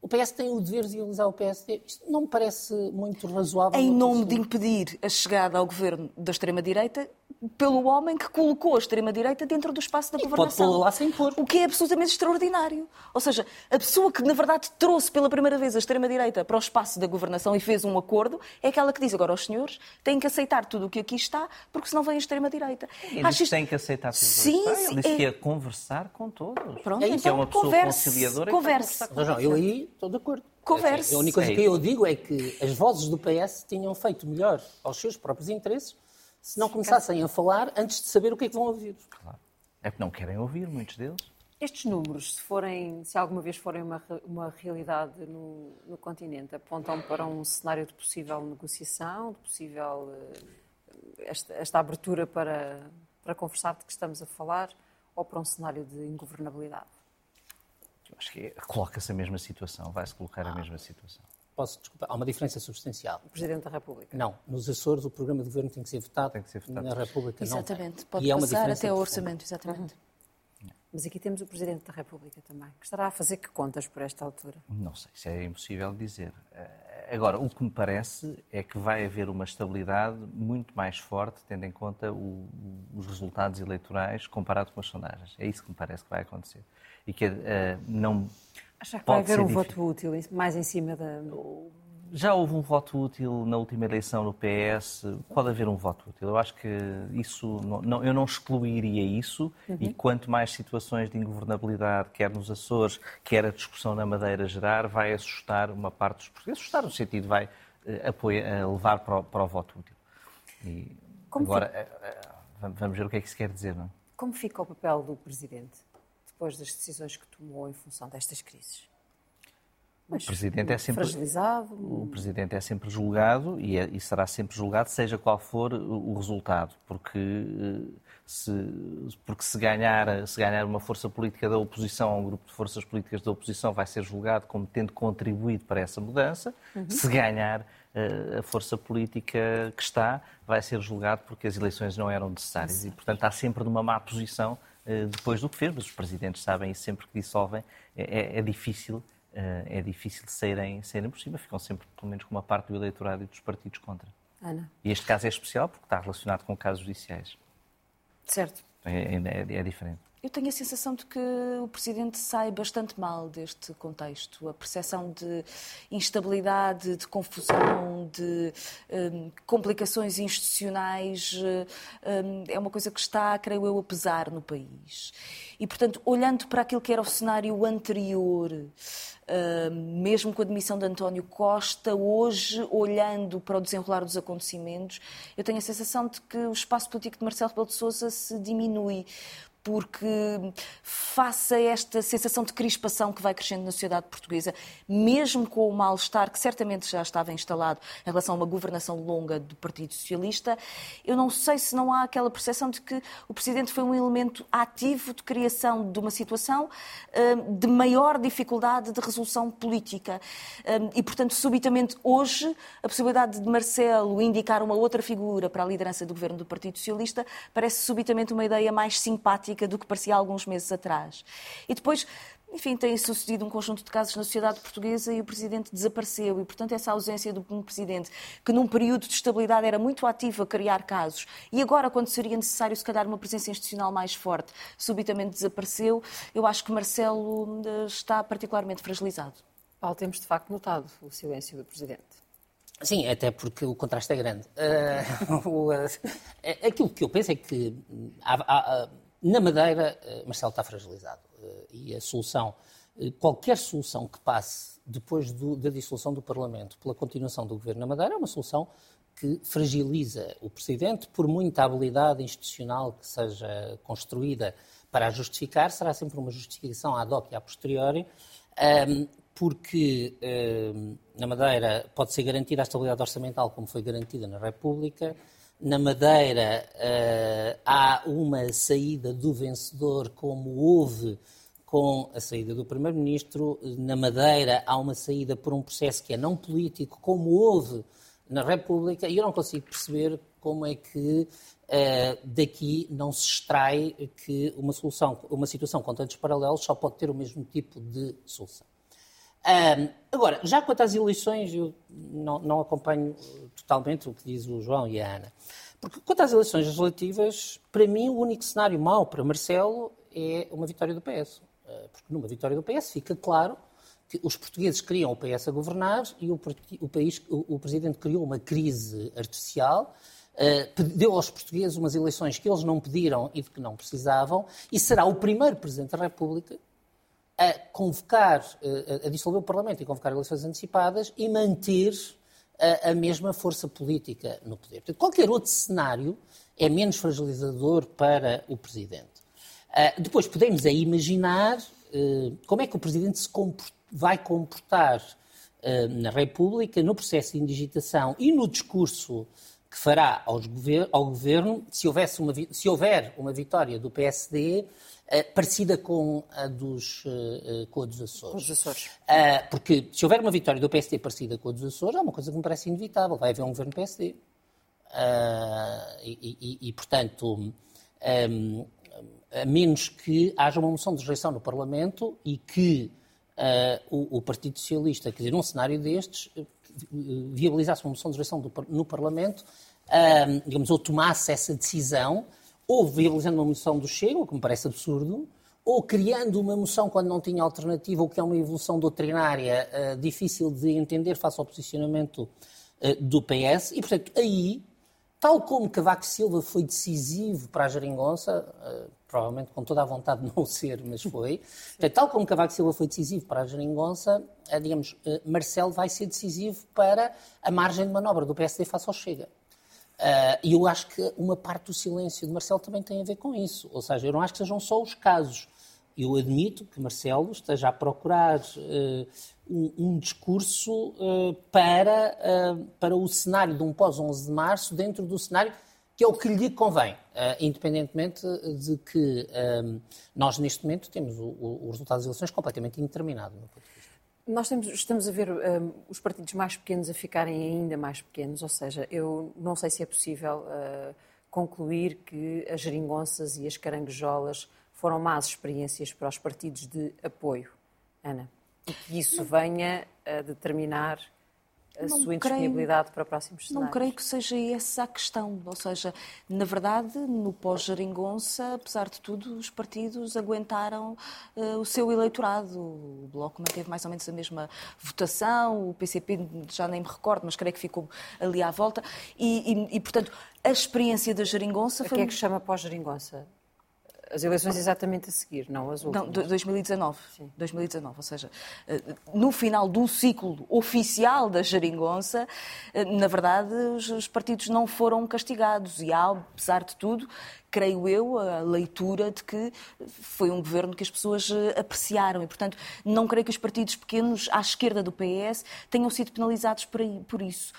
o PS tem o dever de realizar o PSD. Isto não me parece muito razoável. Em nome de impedir a chegada ao governo da extrema-direita, pelo homem que colocou a extrema-direita dentro do espaço da e governação. Pode lá sem pôr. O que é absolutamente extraordinário. Ou seja, a pessoa que, na verdade, trouxe pela primeira vez a extrema-direita para o espaço da governação e fez um acordo é aquela que diz agora aos senhores têm que aceitar tudo o que aqui está, porque senão vem a extrema-direita. Ele disse isto... têm que aceitar tudo sim, que está. Ele disse é... que ia conversar com todos. Pronto, é, então, que é uma pessoa converse, conciliadora. Converse. Não, não, eu aí estou de acordo. Converse. A única coisa que eu digo é que as vozes do PS tinham feito melhor aos seus próprios interesses se não começassem a falar antes de saber o que é que vão ouvir. Claro. É que não querem ouvir, muitos deles. Estes números, se, forem, se alguma vez forem uma, uma realidade no, no continente, apontam para um cenário de possível negociação, de possível eh, esta, esta abertura para, para conversar de que estamos a falar, ou para um cenário de ingovernabilidade? Eu acho que coloca-se a mesma situação, vai-se colocar a mesma situação. Posso, desculpa, há uma diferença substancial. O Presidente da República. Não, nos Açores o programa de governo tem que ser votado, tem que ser votado. na República exatamente. não. Exatamente, pode e passar até o orçamento, exatamente. Uhum. Mas aqui temos o Presidente da República também, que estará a fazer que contas por esta altura? Não sei, isso é impossível dizer. Eh, agora, o que me parece é que vai haver uma estabilidade muito mais forte, tendo em conta o, os resultados eleitorais comparado com as sondagens. É isso que me parece que vai acontecer e que uh, não. Acha que vai haver um voto útil mais em cima da. Já houve um voto útil na última eleição no PS, pode haver um voto útil. Eu acho que isso, não, eu não excluiria isso uhum. e quanto mais situações de ingovernabilidade, quer nos Açores, quer a discussão na Madeira gerar, vai assustar uma parte dos portugueses. Assustar no sentido, vai uh, apoia, uh, levar para o, para o, voto útil. E Como agora, uh, vamos ver o que é que isso quer dizer, não é? Como fica o papel do Presidente? Depois das decisões que tomou em função destas crises? Mas o presidente é sempre fragilizado. O presidente é sempre julgado e, é, e, será sempre julgado, seja qual for o, resultado, porque eh, se, porque se ganhar se ganhar uma força política da oposição, um grupo de forças políticas da oposição vai ser julgado como tendo contribuído para essa mudança. Uhum. Se ganhar eh, a força política que está, vai ser julgado porque as eleições não eram necessárias e, portanto, está sempre numa má posição depois do que fez, mas os presidentes sabem e sempre que dissolvem é, é, é difícil eh, é difícil saírem, saírem por cima, ficam sempre pelo menos com uma parte do eleitorado e dos partidos contra. Ana. E este caso é especial porque está relacionado com casos judiciais. Certo. É, é, é diferente. Eu tenho a sensação de que o Presidente sai bastante mal deste contexto. A percepção de instabilidade, de confusão, de um, complicações institucionais um, é uma coisa que está, creio eu, a pesar no país. E, portanto, olhando para aquilo que era o cenário anterior, hum, mesmo com a demissão de António Costa, hoje, olhando para o desenrolar dos acontecimentos, eu tenho a sensação de que o espaço político de Marcelo Rebelo de Sousa se diminui porque face a esta sensação de crispação que vai crescendo na sociedade portuguesa, mesmo com o mal-estar que certamente já estava instalado em relação a uma governação longa do Partido Socialista, eu não sei se não há aquela percepção de que o Presidente foi um elemento ativo de criação de uma situação hum, de maior dificuldade de resolução política. Hum, e, portanto, subitamente hoje, a possibilidade de Marcelo indicar uma outra figura para a liderança do governo do Partido Socialista parece subitamente uma ideia mais simpática do que parecia há alguns meses atrás. E depois, enfim, tem sucedido um conjunto de casos na sociedade portuguesa e o Presidente desapareceu. E, portanto, essa ausência de um Presidente que, num período de estabilidade, era muito ativo a criar casos e agora, quando seria necessário, se calhar, uma presença institucional mais forte, subitamente desapareceu, eu acho que Marcelo eh, está particularmente fragilizado. Paulo, temos de facto notado o silêncio do Presidente. Sim, até porque o contraste é grande. Uh, <laughs> o, uh, aquilo que eu penso é que há, há, na Madeira, eh, Marcelo está fragilizado eh, e a solução, eh, qualquer solução que passe depois do, da dissolução do Parlamento pela continuação do governo na Madeira é uma solução que fragiliza o Presidente, por muita habilidade institucional que seja construída para a justificar, será sempre uma justificação ad hoc e a posteriori, um, porque na Madeira pode ser garantida a estabilidade orçamental como foi garantida na República. Na Madeira há uma saída do vencedor como houve com a saída do Primeiro-Ministro. Na Madeira há uma saída por um processo que é não político, como houve na República, e eu não consigo perceber como é que uh, daqui não se extrai que uma solução, uma situação com tantos paralelos só pode ter o mesmo tipo de solução. Um, agora, já quanto às eleições, eu não, não, acompanho totalmente o que diz o João e a Ana. Porque quanto às eleições legislativas, para mim o único cenário mau para Marcelo é uma vitória do PS. Eh, porque numa vitória do PS fica claro que os portugueses queriam o PS a governar e o, o país, o, o, presidente criou uma crise artificial, uh, deu aos portugueses umas eleições que eles não pediram e de que não precisavam, e será o primeiro presidente da República a convocar, uh, a dissolver o Parlamento e convocar eleições antecipadas e manter uh, a mesma força política no poder. Portanto, qualquer outro cenário é menos fragilizador para o presidente. depois podemos aí imaginar como é que o presidente se vai comportar na República, no processo de indigitação e no discurso que fará gover ao governo, se, uma, se houver uma vitória do PSD eh, parecida com a dos, uh, com a dos Açores. Açores. porque se houver uma vitória do PSD parecida com a dos Açores, é uma coisa que me parece inevitável. Vai haver um governo PSD. E, e, e, portanto, um, a menos que haja uma moção de rejeição no Parlamento e que uh, o, o, Partido Socialista, quer dizer, num cenário destes, viabilizasse uma moção de rejeição do, no Parlamento, uh, digamos, ou tomasse essa decisão, ou viabilizando uma moção do Chega, o que me parece absurdo, ou criando uma moção quando não tinha alternativa, ou que é uma evolução doutrinária uh, difícil de entender face ao posicionamento uh, do PS. E, portanto, aí, tal como Cavaco Silva foi decisivo para a geringonça, uh, provavelmente com toda a vontade de não ser, mas foi. <laughs> Portanto, tal como Cavaco Silva foi decisivo para a Geringonça, eh, digamos, eh, Marcelo vai ser decisivo para a margem de manobra do PSD face ao Chega. Eh, e eu acho que uma parte do silêncio de Marcelo também tem a ver com isso. Ou seja, eu não acho que sejam só os casos. Eu admito que Marcelo esteja a procurar uh, um, um, discurso uh, para, para o cenário de um pós-11 de março, dentro do cenário que é o que lhe convém, independentemente de que nós, neste momento, temos o, o, o, resultado das eleições completamente indeterminado. Nós temos, estamos a ver um, os partidos mais pequenos a ficarem ainda mais pequenos, ou seja, eu não sei se é possível uh, concluir que as geringonças e as caranguejolas foram más experiências para os partidos de apoio, Ana, e que isso venha a determinar a não sua indisponibilidade creio, para próximos cenários? Não creio que seja essa a questão. Ou seja, na verdade, no pós-Jeringonça, apesar de tudo, os partidos aguentaram uh, o seu eleitorado. O Bloco manteve mais ou menos a mesma votação, o PCP já nem me recordo, mas creio que ficou ali à volta. E, e, e portanto, a experiência da Jeringonça foi... O que é que chama pós-Jeringonça? As eleições exatamente a seguir, não as últimas. Não, 2019. Sim. 2019, ou seja, eh, no final do ciclo oficial da geringonça, eh, na verdade, os partidos não foram castigados e há, apesar de tudo, creio eu, a leitura de que foi um governo que as pessoas eh, apreciaram e, portanto, não creio que os partidos pequenos à esquerda do PS tenham sido penalizados por isso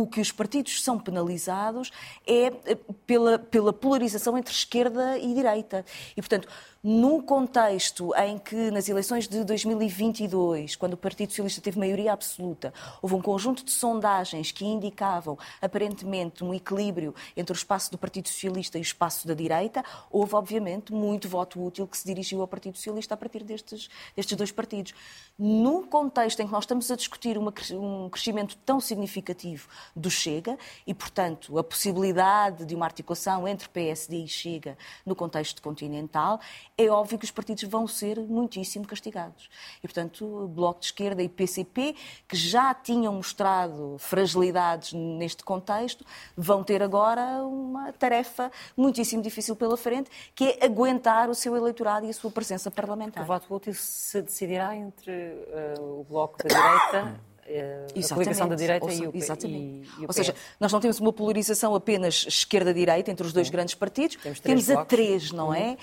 o que os partidos são penalizados é eh, pela, pela polarização entre esquerda e direita. E, portanto, num contexto em que, nas eleições de 2022, quando o Partido Socialista teve maioria absoluta, houve um conjunto de sondagens que indicavam, aparentemente, um equilíbrio entre o espaço do Partido Socialista e o espaço da direita, houve, obviamente, muito voto útil que se dirigiu ao Partido Socialista a partir destes, destes dois partidos. Num contexto em que nós estamos a discutir uma, um crescimento tão significativo do Chega e, portanto, a possibilidade de uma articulação entre PSD e Chega no contexto continental, é óbvio que os partidos vão ser muitíssimo castigados. E, portanto, Bloco de Esquerda e PCP, que já tinham mostrado fragilidades neste contexto, vão ter agora uma tarefa muitíssimo difícil pela frente, que é aguentar o seu eleitorado e a sua presença parlamentar. O voto útil se decidirá entre uh, o Bloco da direita a coligação da direita e o, exatamente. E, e o Ou seja, nós não temos uma polarização apenas esquerda-direita entre os dois grandes partidos, temos, temos a três, não é?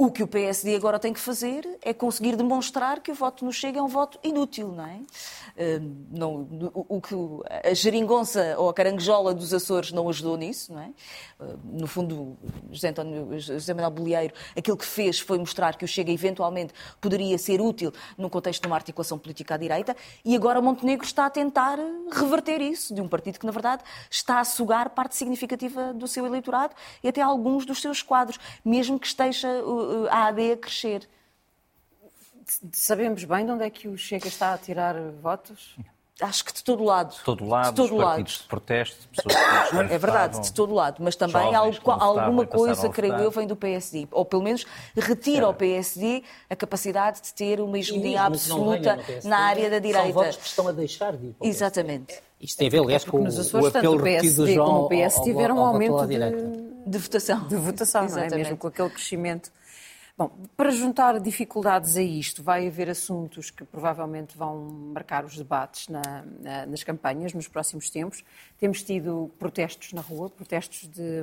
O que o PSD agora tem que fazer é conseguir demonstrar que o voto no Chega é um voto inútil, não é? Hum, não, o, que a geringonça ou a caranguejola dos Açores não ajudou nisso, não é? Hum, no fundo, José, António, José Manuel Bolieiro, aquilo que fez foi mostrar que o Chega eventualmente poderia ser útil no contexto de uma articulação política à direita e agora Montenegro está a tentar reverter isso de um partido que, na verdade, está a sugar parte significativa do seu eleitorado e até alguns dos seus quadros, mesmo que esteja a AD a crescer. Sabemos bem de onde é que o Chega está a tirar votos? Acho que de todo lado. De todo lado, de todo partidos lado. de protesto, de pessoas que <coughs> É verdade, de todo lado. Mas também algo, alguma coisa, creio eu, vem do PSD. Ou pelo menos retira ao PSD a capacidade de ter uma hegemonia absoluta na área da direita. São votos que estão a deixar de ir para o Exatamente. Isto tem a ver, aliás, com o, apelo repetido do João como o PS tiveram um aumento de, de votação. De votação, não é? Mesmo com aquele crescimento Bom, para juntar dificuldades a isto, vai haver assuntos que provavelmente vão marcar os debates na, na, nas campanhas nos próximos tempos. Temos tido protestos na rua, protestos de,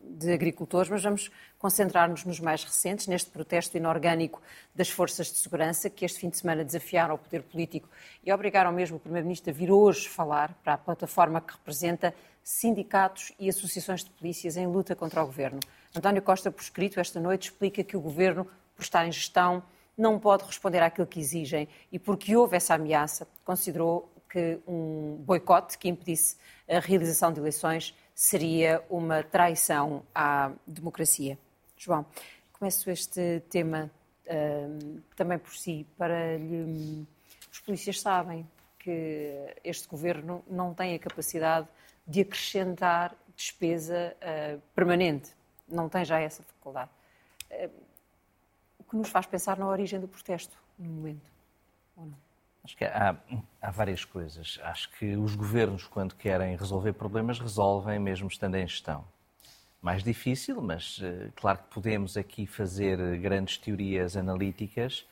de agricultores, mas vamos concentrar-nos nos mais recentes, neste protesto inorgânico das forças de segurança, que este fim de semana desafiaram o poder político e obrigaram mesmo o Primeiro-Ministro a vir hoje falar para a plataforma que representa sindicatos e associações de polícias em luta contra o governo. António Costa, por escrito, esta noite, explica que o governo, por estar em gestão, não pode responder àquilo que exigem e porque houve essa ameaça, considerou que um boicote que impedisse a realização de eleições seria uma traição à democracia. João, começo este tema uh, também por si, para lhe... Os polícias sabem que este governo não tem a capacidade de acrescentar despesa uh, permanente não tem já essa faculdade. Eh, o que nos faz pensar na origem do protesto, no momento, ou não? Acho que há, há, várias coisas. Acho que os governos, quando querem resolver problemas, resolvem mesmo estando em gestão. Mais difícil, mas eh, claro que podemos aqui fazer grandes teorias analíticas,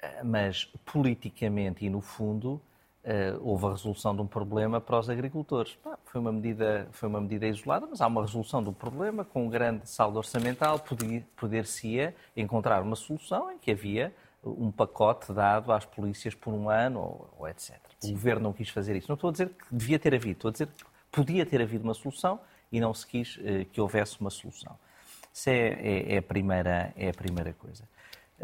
eh, mas politicamente e no fundo Uh, houve a resolução de um problema para os agricultores. foi, uma medida, foi uma medida isolada, mas há uma resolução do problema com um grande saldo orçamental. Poder-se-ia encontrar uma solução em que havia um pacote dado às polícias por um ano, ou, ou etc. Sim. O governo não quis fazer isso. Não estou a dizer que devia ter havido, estou a dizer que podia ter havido uma solução e não se quis uh, que houvesse uma solução. Isso é, é, é, a, primeira, é a primeira coisa.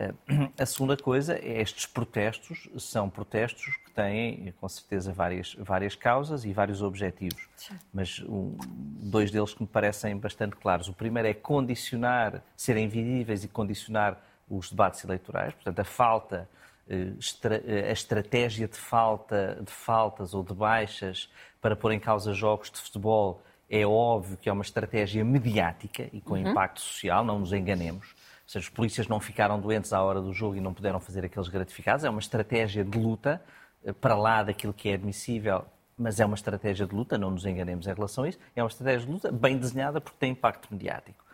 Eh, <clears throat> a segunda coisa é estes protestos são protestos que têm, com certeza, várias, várias causas e vários objetivos. Sim. Mas um, dois deles que me parecem bastante claros. O primeiro é condicionar, serem visíveis e condicionar os debates eleitorais, portanto, a falta, eh, eh, a estratégia de falta de faltas ou de baixas para pôr em causa jogos de futebol é óbvio que é uma estratégia mediática e com uhum. impacto social, não nos enganemos seja, os polícias não ficaram doentes à hora do jogo e não puderam fazer aqueles gratificados. É uma estratégia de luta eh, para lá daquilo que é admissível, mas é uma estratégia de luta, não nos enganemos em relação a isso. É uma estratégia de luta bem desenhada porque tem impacto mediático.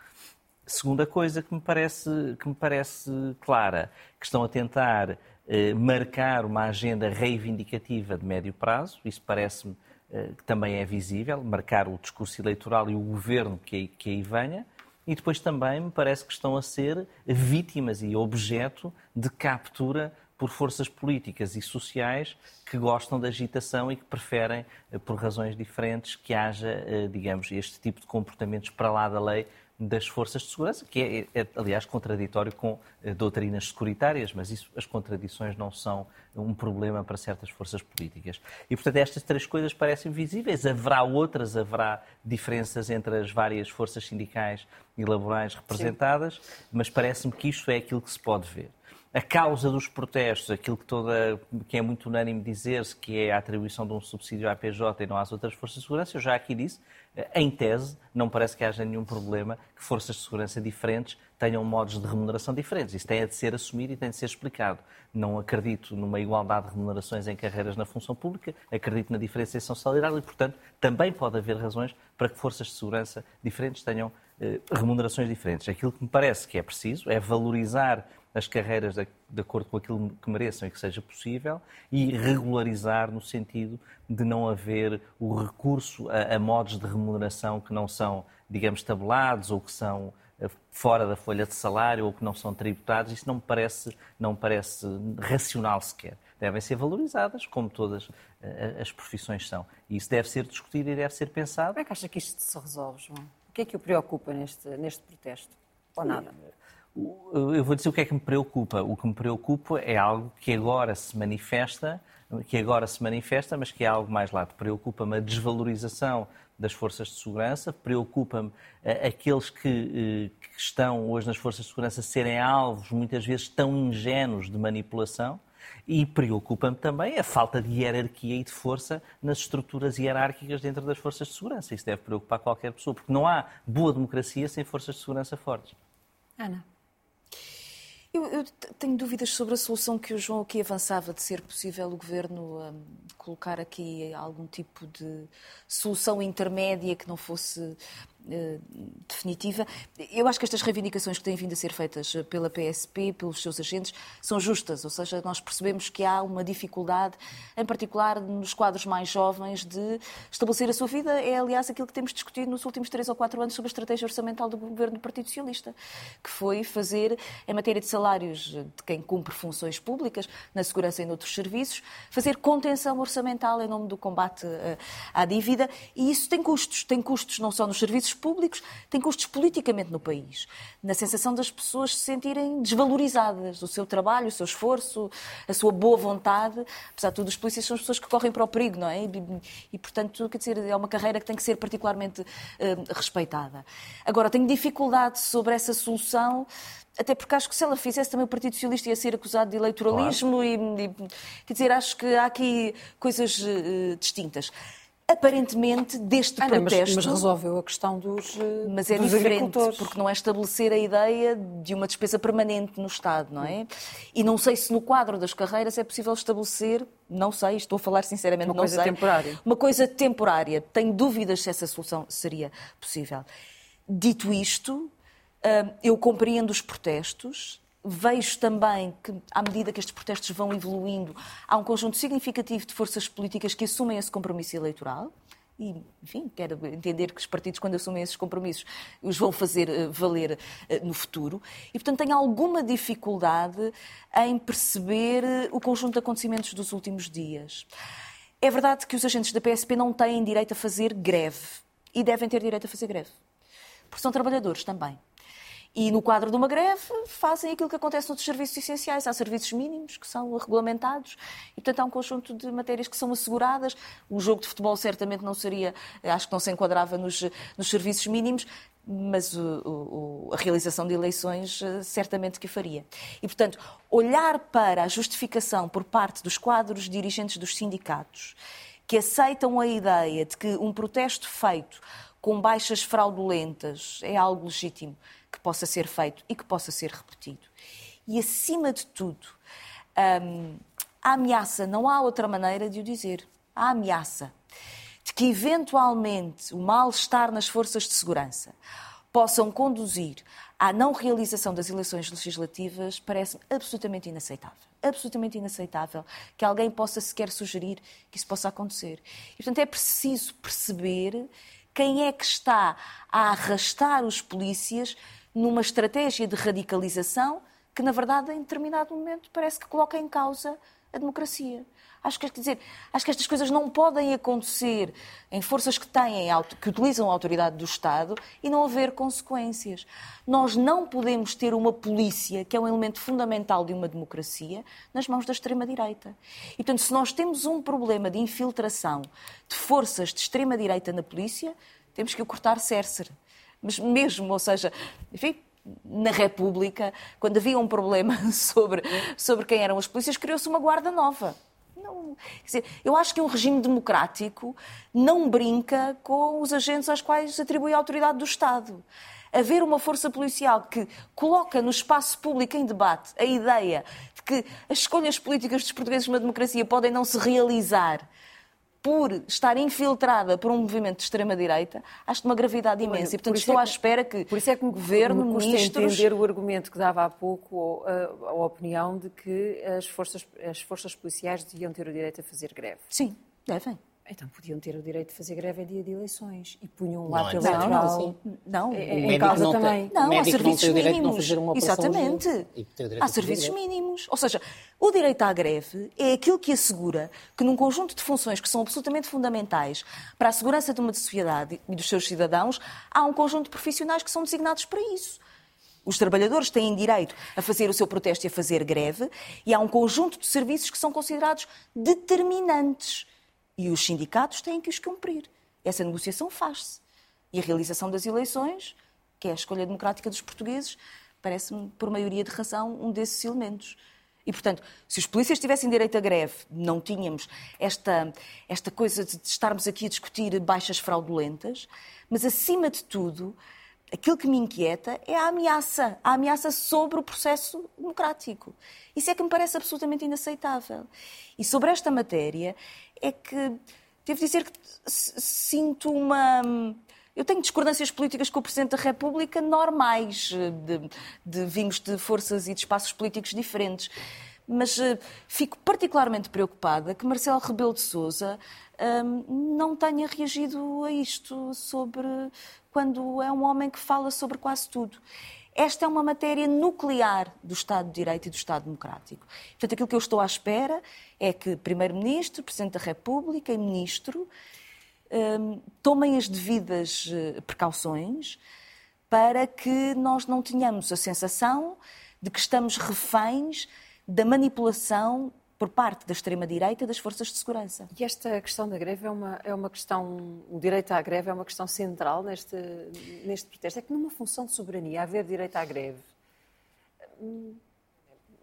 Segunda coisa que me parece, que me parece clara, que estão a tentar eh, marcar uma agenda reivindicativa de médio prazo, isso parece-me eh, que também é visível, marcar o discurso eleitoral e o governo que, que aí venha e depois também me parece que estão a ser vítimas e objeto de captura por forças políticas e sociais que gostam da agitação e que preferem, eh, por razões diferentes, que haja, eh, digamos, este tipo de comportamentos para lá da lei das forças de segurança, que é, é, aliás, contraditório com eh, doutrinas securitárias, mas isso, as contradições não são um problema para certas forças políticas. E, portanto, estas três coisas parecem visíveis. Haverá outras, haverá diferenças entre as várias forças sindicais e laborais representadas, Sim. mas parece-me que isto é aquilo que se pode ver a causa dos protestos, aquilo que, toda, que é muito unânime dizer-se, que é a atribuição de um subsídio à PJ e não às outras forças de segurança, eu já aqui disse, eh, em tese, não parece que haja nenhum problema que forças de segurança diferentes tenham modos de remuneração diferentes. Isso tem de ser assumido e tem de ser explicado. Não acredito numa igualdade de remunerações em carreiras na função pública, acredito na diferenciação salarial e, portanto, também pode haver razões para que forças de segurança diferentes tenham eh, remunerações diferentes. Aquilo que me parece que é preciso é valorizar as carreiras de, de, acordo com aquilo que mereçam e que seja possível e regularizar no sentido de não haver o recurso a, a modos de remuneração que não são, digamos, tabulados ou que são fora da folha de salário ou que não são tributados, isso não me parece, não parece racional sequer. Devem ser valorizadas, como todas as profissões são. E isso deve ser discutido e deve ser pensado. Como é que acha que isto se resolve, João? O que é que o preocupa neste, neste protesto? Ou nada? Eu vou dizer o que é que me preocupa. O que me preocupa é algo que agora se manifesta, que agora se manifesta, mas que é algo mais lado. Preocupa-me a desvalorização das forças de segurança, preocupa-me eh, aqueles que, eh, que estão hoje nas forças de segurança serem alvos muitas vezes tão ingênuos de manipulação e preocupa-me também a falta de hierarquia e de força nas estruturas hierárquicas dentro das forças de segurança. Isso deve preocupar qualquer pessoa, porque não há boa democracia sem forças de segurança fortes. Ana. Eu, eu, tenho dúvidas sobre a solução que o João aqui avançava, de ser possível o Governo um, colocar aqui algum tipo de solução intermédia que não fosse definitiva. Eu acho que estas reivindicações que têm vindo a ser feitas pela PSP, pelos seus agentes, são justas, ou seja, nós percebemos que há uma dificuldade, em particular nos quadros mais jovens, de estabelecer a sua vida. É, aliás, aquilo que temos discutido nos últimos três ou quatro anos sobre a estratégia orçamental do governo do Partido Socialista, que foi fazer, em matéria de salários de quem cumpre funções públicas, na segurança e noutros serviços, fazer contenção orçamental em nome do combate eh, à dívida, e isso tem custos. Tem custos não só nos serviços públicos têm custos politicamente no país. Na sensação das pessoas se sentirem desvalorizadas, o seu trabalho, o seu esforço, a sua boa vontade. Apesar de tudo, os polícias são as pessoas que correm para o perigo, não é? E, e portanto, quer dizer, é uma carreira que tem que ser particularmente uh, respeitada. Agora, tenho dificuldade sobre essa solução até porque acho que se ela fizesse também o Partido Socialista ia ser acusado de eleitoralismo claro. e, e, quer dizer, acho que há aqui coisas uh, distintas aparentemente deste ah, protesto. Mas, mas, resolveu a questão dos eh, Mas é dos diferente, porque não é estabelecer a ideia de uma despesa permanente no Estado, não é? E não sei se no quadro das carreiras é possível estabelecer, não sei, estou a falar sinceramente, uma não coisa sei. temporária. Uma coisa temporária. Tenho dúvidas se essa solução seria possível. Dito isto, eh, eu compreendo os protestos, Vejo também que, à medida que estes protestos vão evoluindo, há um conjunto significativo de forças políticas que assumem esse compromisso eleitoral. E, enfim, quero entender que os partidos, quando assumem esses compromissos, os vão fazer uh, valer uh, no futuro. E, portanto, tenho alguma dificuldade em perceber uh, o conjunto de acontecimentos dos últimos dias. É verdade que os agentes da PSP não têm direito a fazer greve. E devem ter direito a fazer greve. Porque são trabalhadores também. E no quadro de uma greve fazem aquilo que acontece noutros serviços essenciais. Há serviços mínimos que são regulamentados e, portanto, há um conjunto de matérias que são asseguradas. O jogo de futebol certamente não seria, acho que não se enquadrava nos, nos serviços mínimos, mas o, o, a realização de eleições eh, certamente que faria. E, portanto, olhar para a justificação por parte dos quadros dirigentes dos sindicatos que aceitam a ideia de que um protesto feito com baixas fraudulentas é algo legítimo que possa ser feito e que possa ser repetido. E, acima de tudo, hum, a ameaça, não há outra maneira de o dizer, a ameaça de que, eventualmente, o mal-estar nas forças de segurança possam conduzir à não realização das eleições legislativas parece absolutamente inaceitável. Absolutamente inaceitável que alguém possa sequer sugerir que isso possa acontecer. E, portanto, é preciso perceber quem é que está a arrastar os polícias numa estratégia de radicalização que, na verdade, em determinado momento, parece que coloca em causa a democracia. Acho que, quer dizer, acho que estas coisas não podem acontecer em forças que têm, que utilizam a autoridade do Estado e não haver consequências. Nós não podemos ter uma polícia, que é um elemento fundamental de uma democracia, nas mãos da extrema-direita. E, portanto, se nós temos um problema de infiltração de forças de extrema-direita na polícia, temos que o cortar cércer mas mesmo, ou seja, enfim, na República, quando havia um problema <laughs> sobre, sobre quem eram as polícias, criou-se uma guarda nova. Não, dizer, eu acho que um regime democrático não brinca com os agentes aos quais atribui a autoridade do Estado. Haver uma força policial que coloca no espaço público em debate a ideia de que as escolhas políticas dos portugueses numa democracia podem não se realizar por estar infiltrada por um movimento de extrema-direita, acho de uma gravidade imensa. E, portanto, estou é que, à espera que por isso é que o governo, me ministros... entender o argumento que dava há pouco, a, a opinião de que as forças, as forças policiais deviam ter o direito a fazer greve. Sim, devem. Então podiam ter o direito de fazer greve em dia de eleições e punham um ato é eleitoral. Não, assim. não. É, é, em causa não também. Tem, não, há serviços mínimos. Exatamente. Há serviços mínimos. Ou seja, o direito à greve é aquilo que assegura que num conjunto de funções que são absolutamente fundamentais para a segurança de uma sociedade e dos seus cidadãos, há um conjunto de profissionais que são designados para isso. Os trabalhadores têm direito a fazer o seu protesto e a fazer greve, e há um conjunto de serviços que são considerados determinantes. E os sindicatos têm que os cumprir. Essa negociação faz-se. E a realização das eleições, que é a escolha democrática dos portugueses, parece-me, por maioria de razão, um desses elementos. E, portanto, se os polícias tivessem direito à greve, não tínhamos esta, esta coisa de estarmos aqui a discutir baixas fraudulentas, mas, acima de tudo, aquilo que me inquieta é a ameaça, a ameaça sobre o processo democrático. Isso é que me parece absolutamente inaceitável. E sobre esta matéria é que devo dizer que sinto uma. Eu tenho discordâncias políticas com o Presidente da República normais, de, de vimos de forças e de espaços políticos diferentes. Mas uh, fico particularmente preocupada que Marcelo Rebelo de Sousa um, não tenha reagido a isto sobre quando é um homem que fala sobre quase tudo. Esta é uma matéria nuclear do Estado de Direito e do Estado Democrático. Portanto, aquilo que eu estou à espera é que Primeiro-Ministro, Presidente da República e Ministro um, tomem as devidas uh, precauções para que nós não tenhamos a sensação de que estamos reféns da manipulação por parte da extrema-direita das forças de segurança. E esta questão da greve é uma, é uma questão, o direito à greve é uma questão central neste, neste protesto. É que numa função de soberania, haver direito à greve, hum,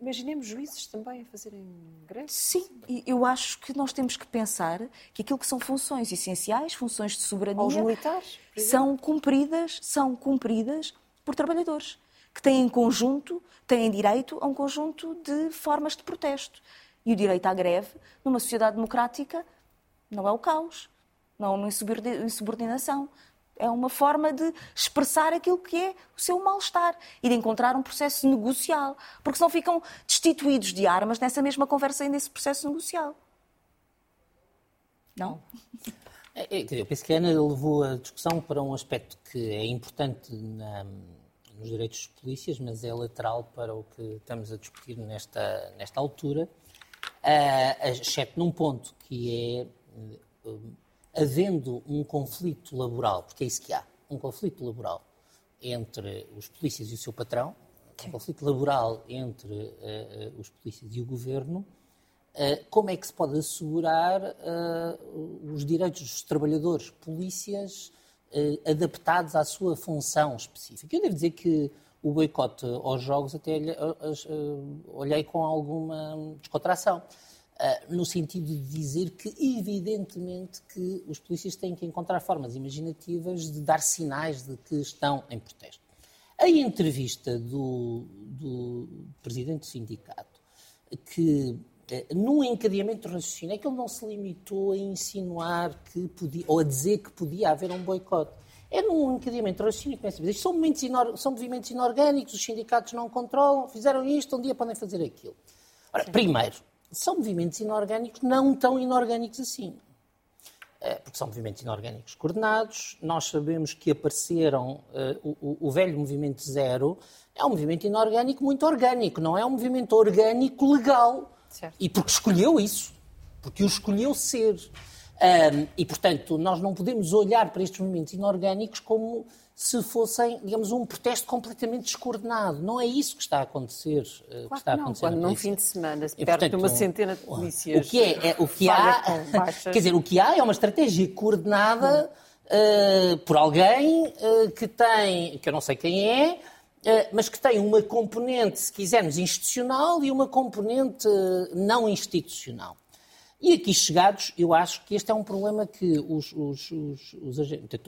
imaginemos juízes também a fazerem greve? Sim, eu acho que nós temos que pensar que aquilo que são funções essenciais, funções de soberania, Aos militares, são cumpridas, são cumpridas por trabalhadores que têm em conjunto, têm direito a um conjunto de formas de protesto. E o direito à greve, numa sociedade democrática, não é o caos, não é uma insubordinação. É uma forma de expressar aquilo que é o seu mal-estar e de encontrar um processo negocial. Porque senão ficam destituídos de armas nessa mesma conversa e nesse processo negocial. Não? Eu penso que a Ana levou a discussão para um aspecto que é importante na, nos direitos dos polícias, mas é lateral para o que estamos a discutir nesta, nesta altura, uh, exceto num ponto que é uh, havendo um conflito laboral, porque é isso que há, um conflito laboral entre os polícias e o seu patrão, um conflito laboral entre uh, os polícias e o governo, como é que se pode assegurar os direitos dos trabalhadores polícias adaptados à sua função específica? Eu devo dizer que o boicote aos jogos até olhei com alguma descontração. No sentido de dizer que, evidentemente, que os polícias têm que encontrar formas imaginativas de dar sinais de que estão em protesto. A entrevista do, do presidente do sindicato, que num encadeamento de raciocínio, é que ele não se limitou a insinuar que podia, ou a dizer que podia haver um boicote é num encadeamento raciocínio que começa a dizer isto são, inor, são movimentos inorgânicos, os sindicatos não controlam, fizeram isto, um dia podem fazer aquilo. Ora, Sim. primeiro, são movimentos inorgânicos não tão inorgânicos assim. É, porque são movimentos inorgânicos coordenados, nós sabemos que apareceram, uh, o, o, velho movimento zero é um movimento inorgânico muito orgânico, não é um movimento orgânico legal. Certo. E porque escolheu isso, porque o escolheu ser. Um, e, portanto, nós não podemos olhar para estes movimentos inorgânicos como se fossem, digamos, um protesto completamente descoordenado. Não é isso que está a acontecer. Eh, claro que está a acontecer quando num fim de semana se perde uma centena de polícias. O que é, é o que há, <laughs> quer dizer, o que há é uma estratégia coordenada uh, por alguém uh, que tem, que eu não sei quem é, mas que tem uma componente, se quisermos, institucional e uma componente não institucional. E aqui chegados, eu acho que este é um problema que os, os, os, os, agentes,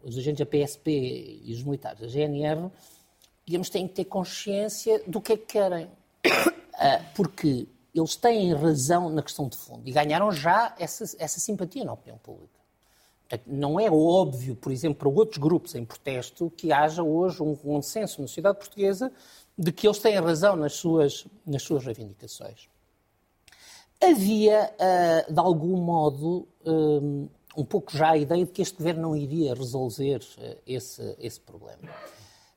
os agentes da PSP e os militares da GNR, digamos, têm que ter consciência do que é que querem. <coughs> Ah, porque eles têm razão na questão de fundo e ganharam já essa, essa simpatia na opinião pública. Não é óbvio, por exemplo, para outros grupos em protesto que haja hoje um consenso na sociedade portuguesa de que eles têm razão nas suas, nas suas reivindicações. Havia, uh, de algum modo, um, um, pouco já a ideia de que este governo não iria resolver uh, esse, esse problema.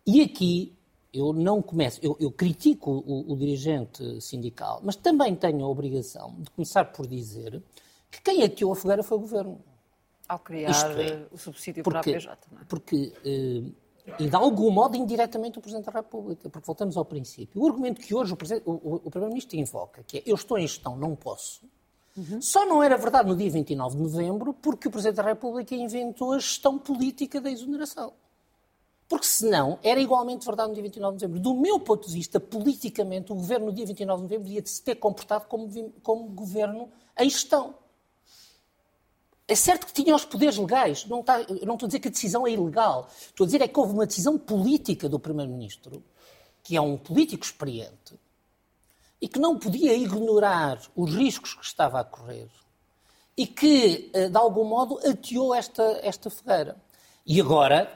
E aqui eu não começo, eu, eu critico o, o, dirigente sindical, mas também tenho a obrigação de começar por dizer que quem ateou a fogueira foi o governo. Ao criar é, o subsídio porque, para a PJ, é? Porque e de algum modo indiretamente o Presidente da República, porque voltamos ao princípio. O argumento que hoje o, o, o Primeiro-Ministro invoca, que é eu estou em gestão, não posso, uhum. só não era verdade no dia 29 de novembro porque o Presidente da República inventou a gestão política da exoneração. Porque senão era igualmente verdade no dia 29 de novembro. Do meu ponto de vista, politicamente, o governo no dia 29 de novembro devia se ter comportado como, como governo em gestão. É certo que tinha os poderes legais, não, está, não estou a dizer que a decisão é ilegal. Estou a dizer é que houve uma decisão política do Primeiro-Ministro, que é um político experiente, e que não podia ignorar os riscos que estava a correr e que, eh, de algum modo, ateou esta, esta fogueira. E agora,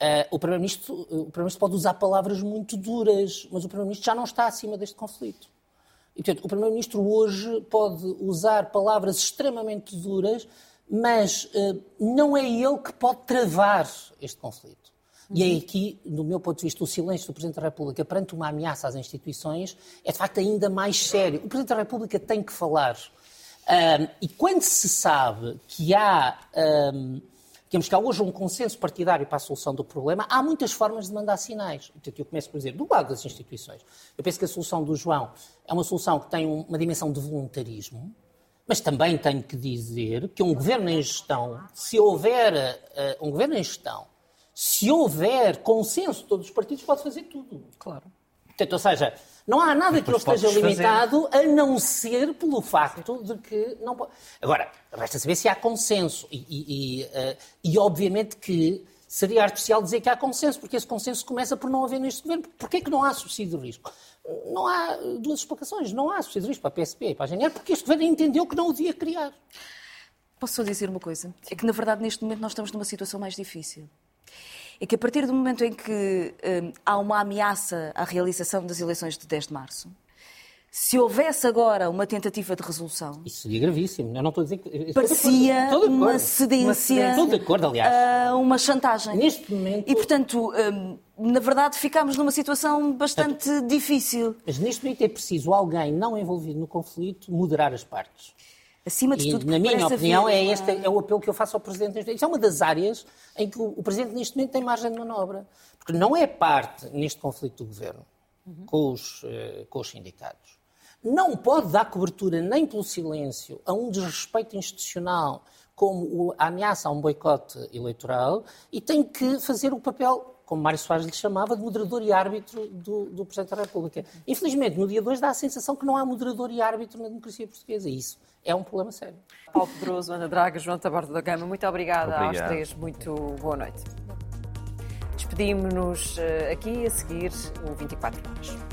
uh, o Primeiro-Ministro Primeiro pode usar palavras muito duras, mas o Primeiro-Ministro já não está acima deste conflito. E, portanto, o Primeiro-Ministro hoje pode usar palavras extremamente duras, mas uh, não é ele que pode travar este conflito. Uhum. E é aqui, do meu ponto de vista, o silêncio do Presidente da República perante uma ameaça às instituições é, de facto, ainda mais sério. O Presidente da República tem que falar. Um, e quando se sabe que há, um, digamos que há hoje um consenso partidário para a solução do problema, há muitas formas de mandar sinais. Portanto, eu começo por dizer, do lado das instituições. Eu penso que a solução do João é uma solução que tem uma dimensão de voluntarismo, mas também tenho que dizer que um governo em gestão, se houver uh, um governo em gestão, se houver consenso de todos os partidos, pode fazer tudo. Claro. Portanto, ou seja, não há nada que ele esteja limitado fazer. a não ser pelo facto de que não pode. Agora, resta saber se há consenso. E, e, e, uh, e, obviamente que seria artificial dizer que há consenso, porque esse consenso começa por não haver neste governo. Porquê que não há subsídio de risco? Não há duas explicações. Não há subsídios para a PSP e para a GNR, porque este governo entendeu que não o devia criar. Posso só dizer uma coisa? É que, na verdade, neste momento nós estamos numa situação mais difícil. É que a partir do momento em que hum, há uma ameaça à realização das eleições de 10 de março, se houvesse agora uma tentativa de resolução. Isso seria gravíssimo. Eu não estou a dizer que. Parecia uma cedência. Estou de acordo, aliás. uma chantagem. Neste momento. E, portanto, hum, na verdade, ficámos numa situação bastante difícil. Mas neste momento é preciso alguém não envolvido no conflito moderar as partes. Acima de e, tudo, na minha opinião, é este é o apelo que eu faço ao Presidente. Isso é uma das áreas em que o, o Presidente, neste momento, tem margem de manobra. Porque não é parte neste conflito do Governo uhum. com, os, uh, com os sindicatos não pode dar cobertura nem pelo silêncio a um desrespeito institucional como a ameaça a um boicote eleitoral e tem que fazer o papel, como Mário Soares lhe chamava, de moderador e árbitro do, do Presidente da República. Infelizmente, no dia 2 dá a sensação que não há moderador e árbitro na democracia portuguesa e isso é um problema sério. Paulo Pedroso, Ana Draga, João Taborda da Gama, muito obrigada Obrigado. aos três. Muito boa noite. Despedimos-nos eh, aqui a seguir o 24 horas.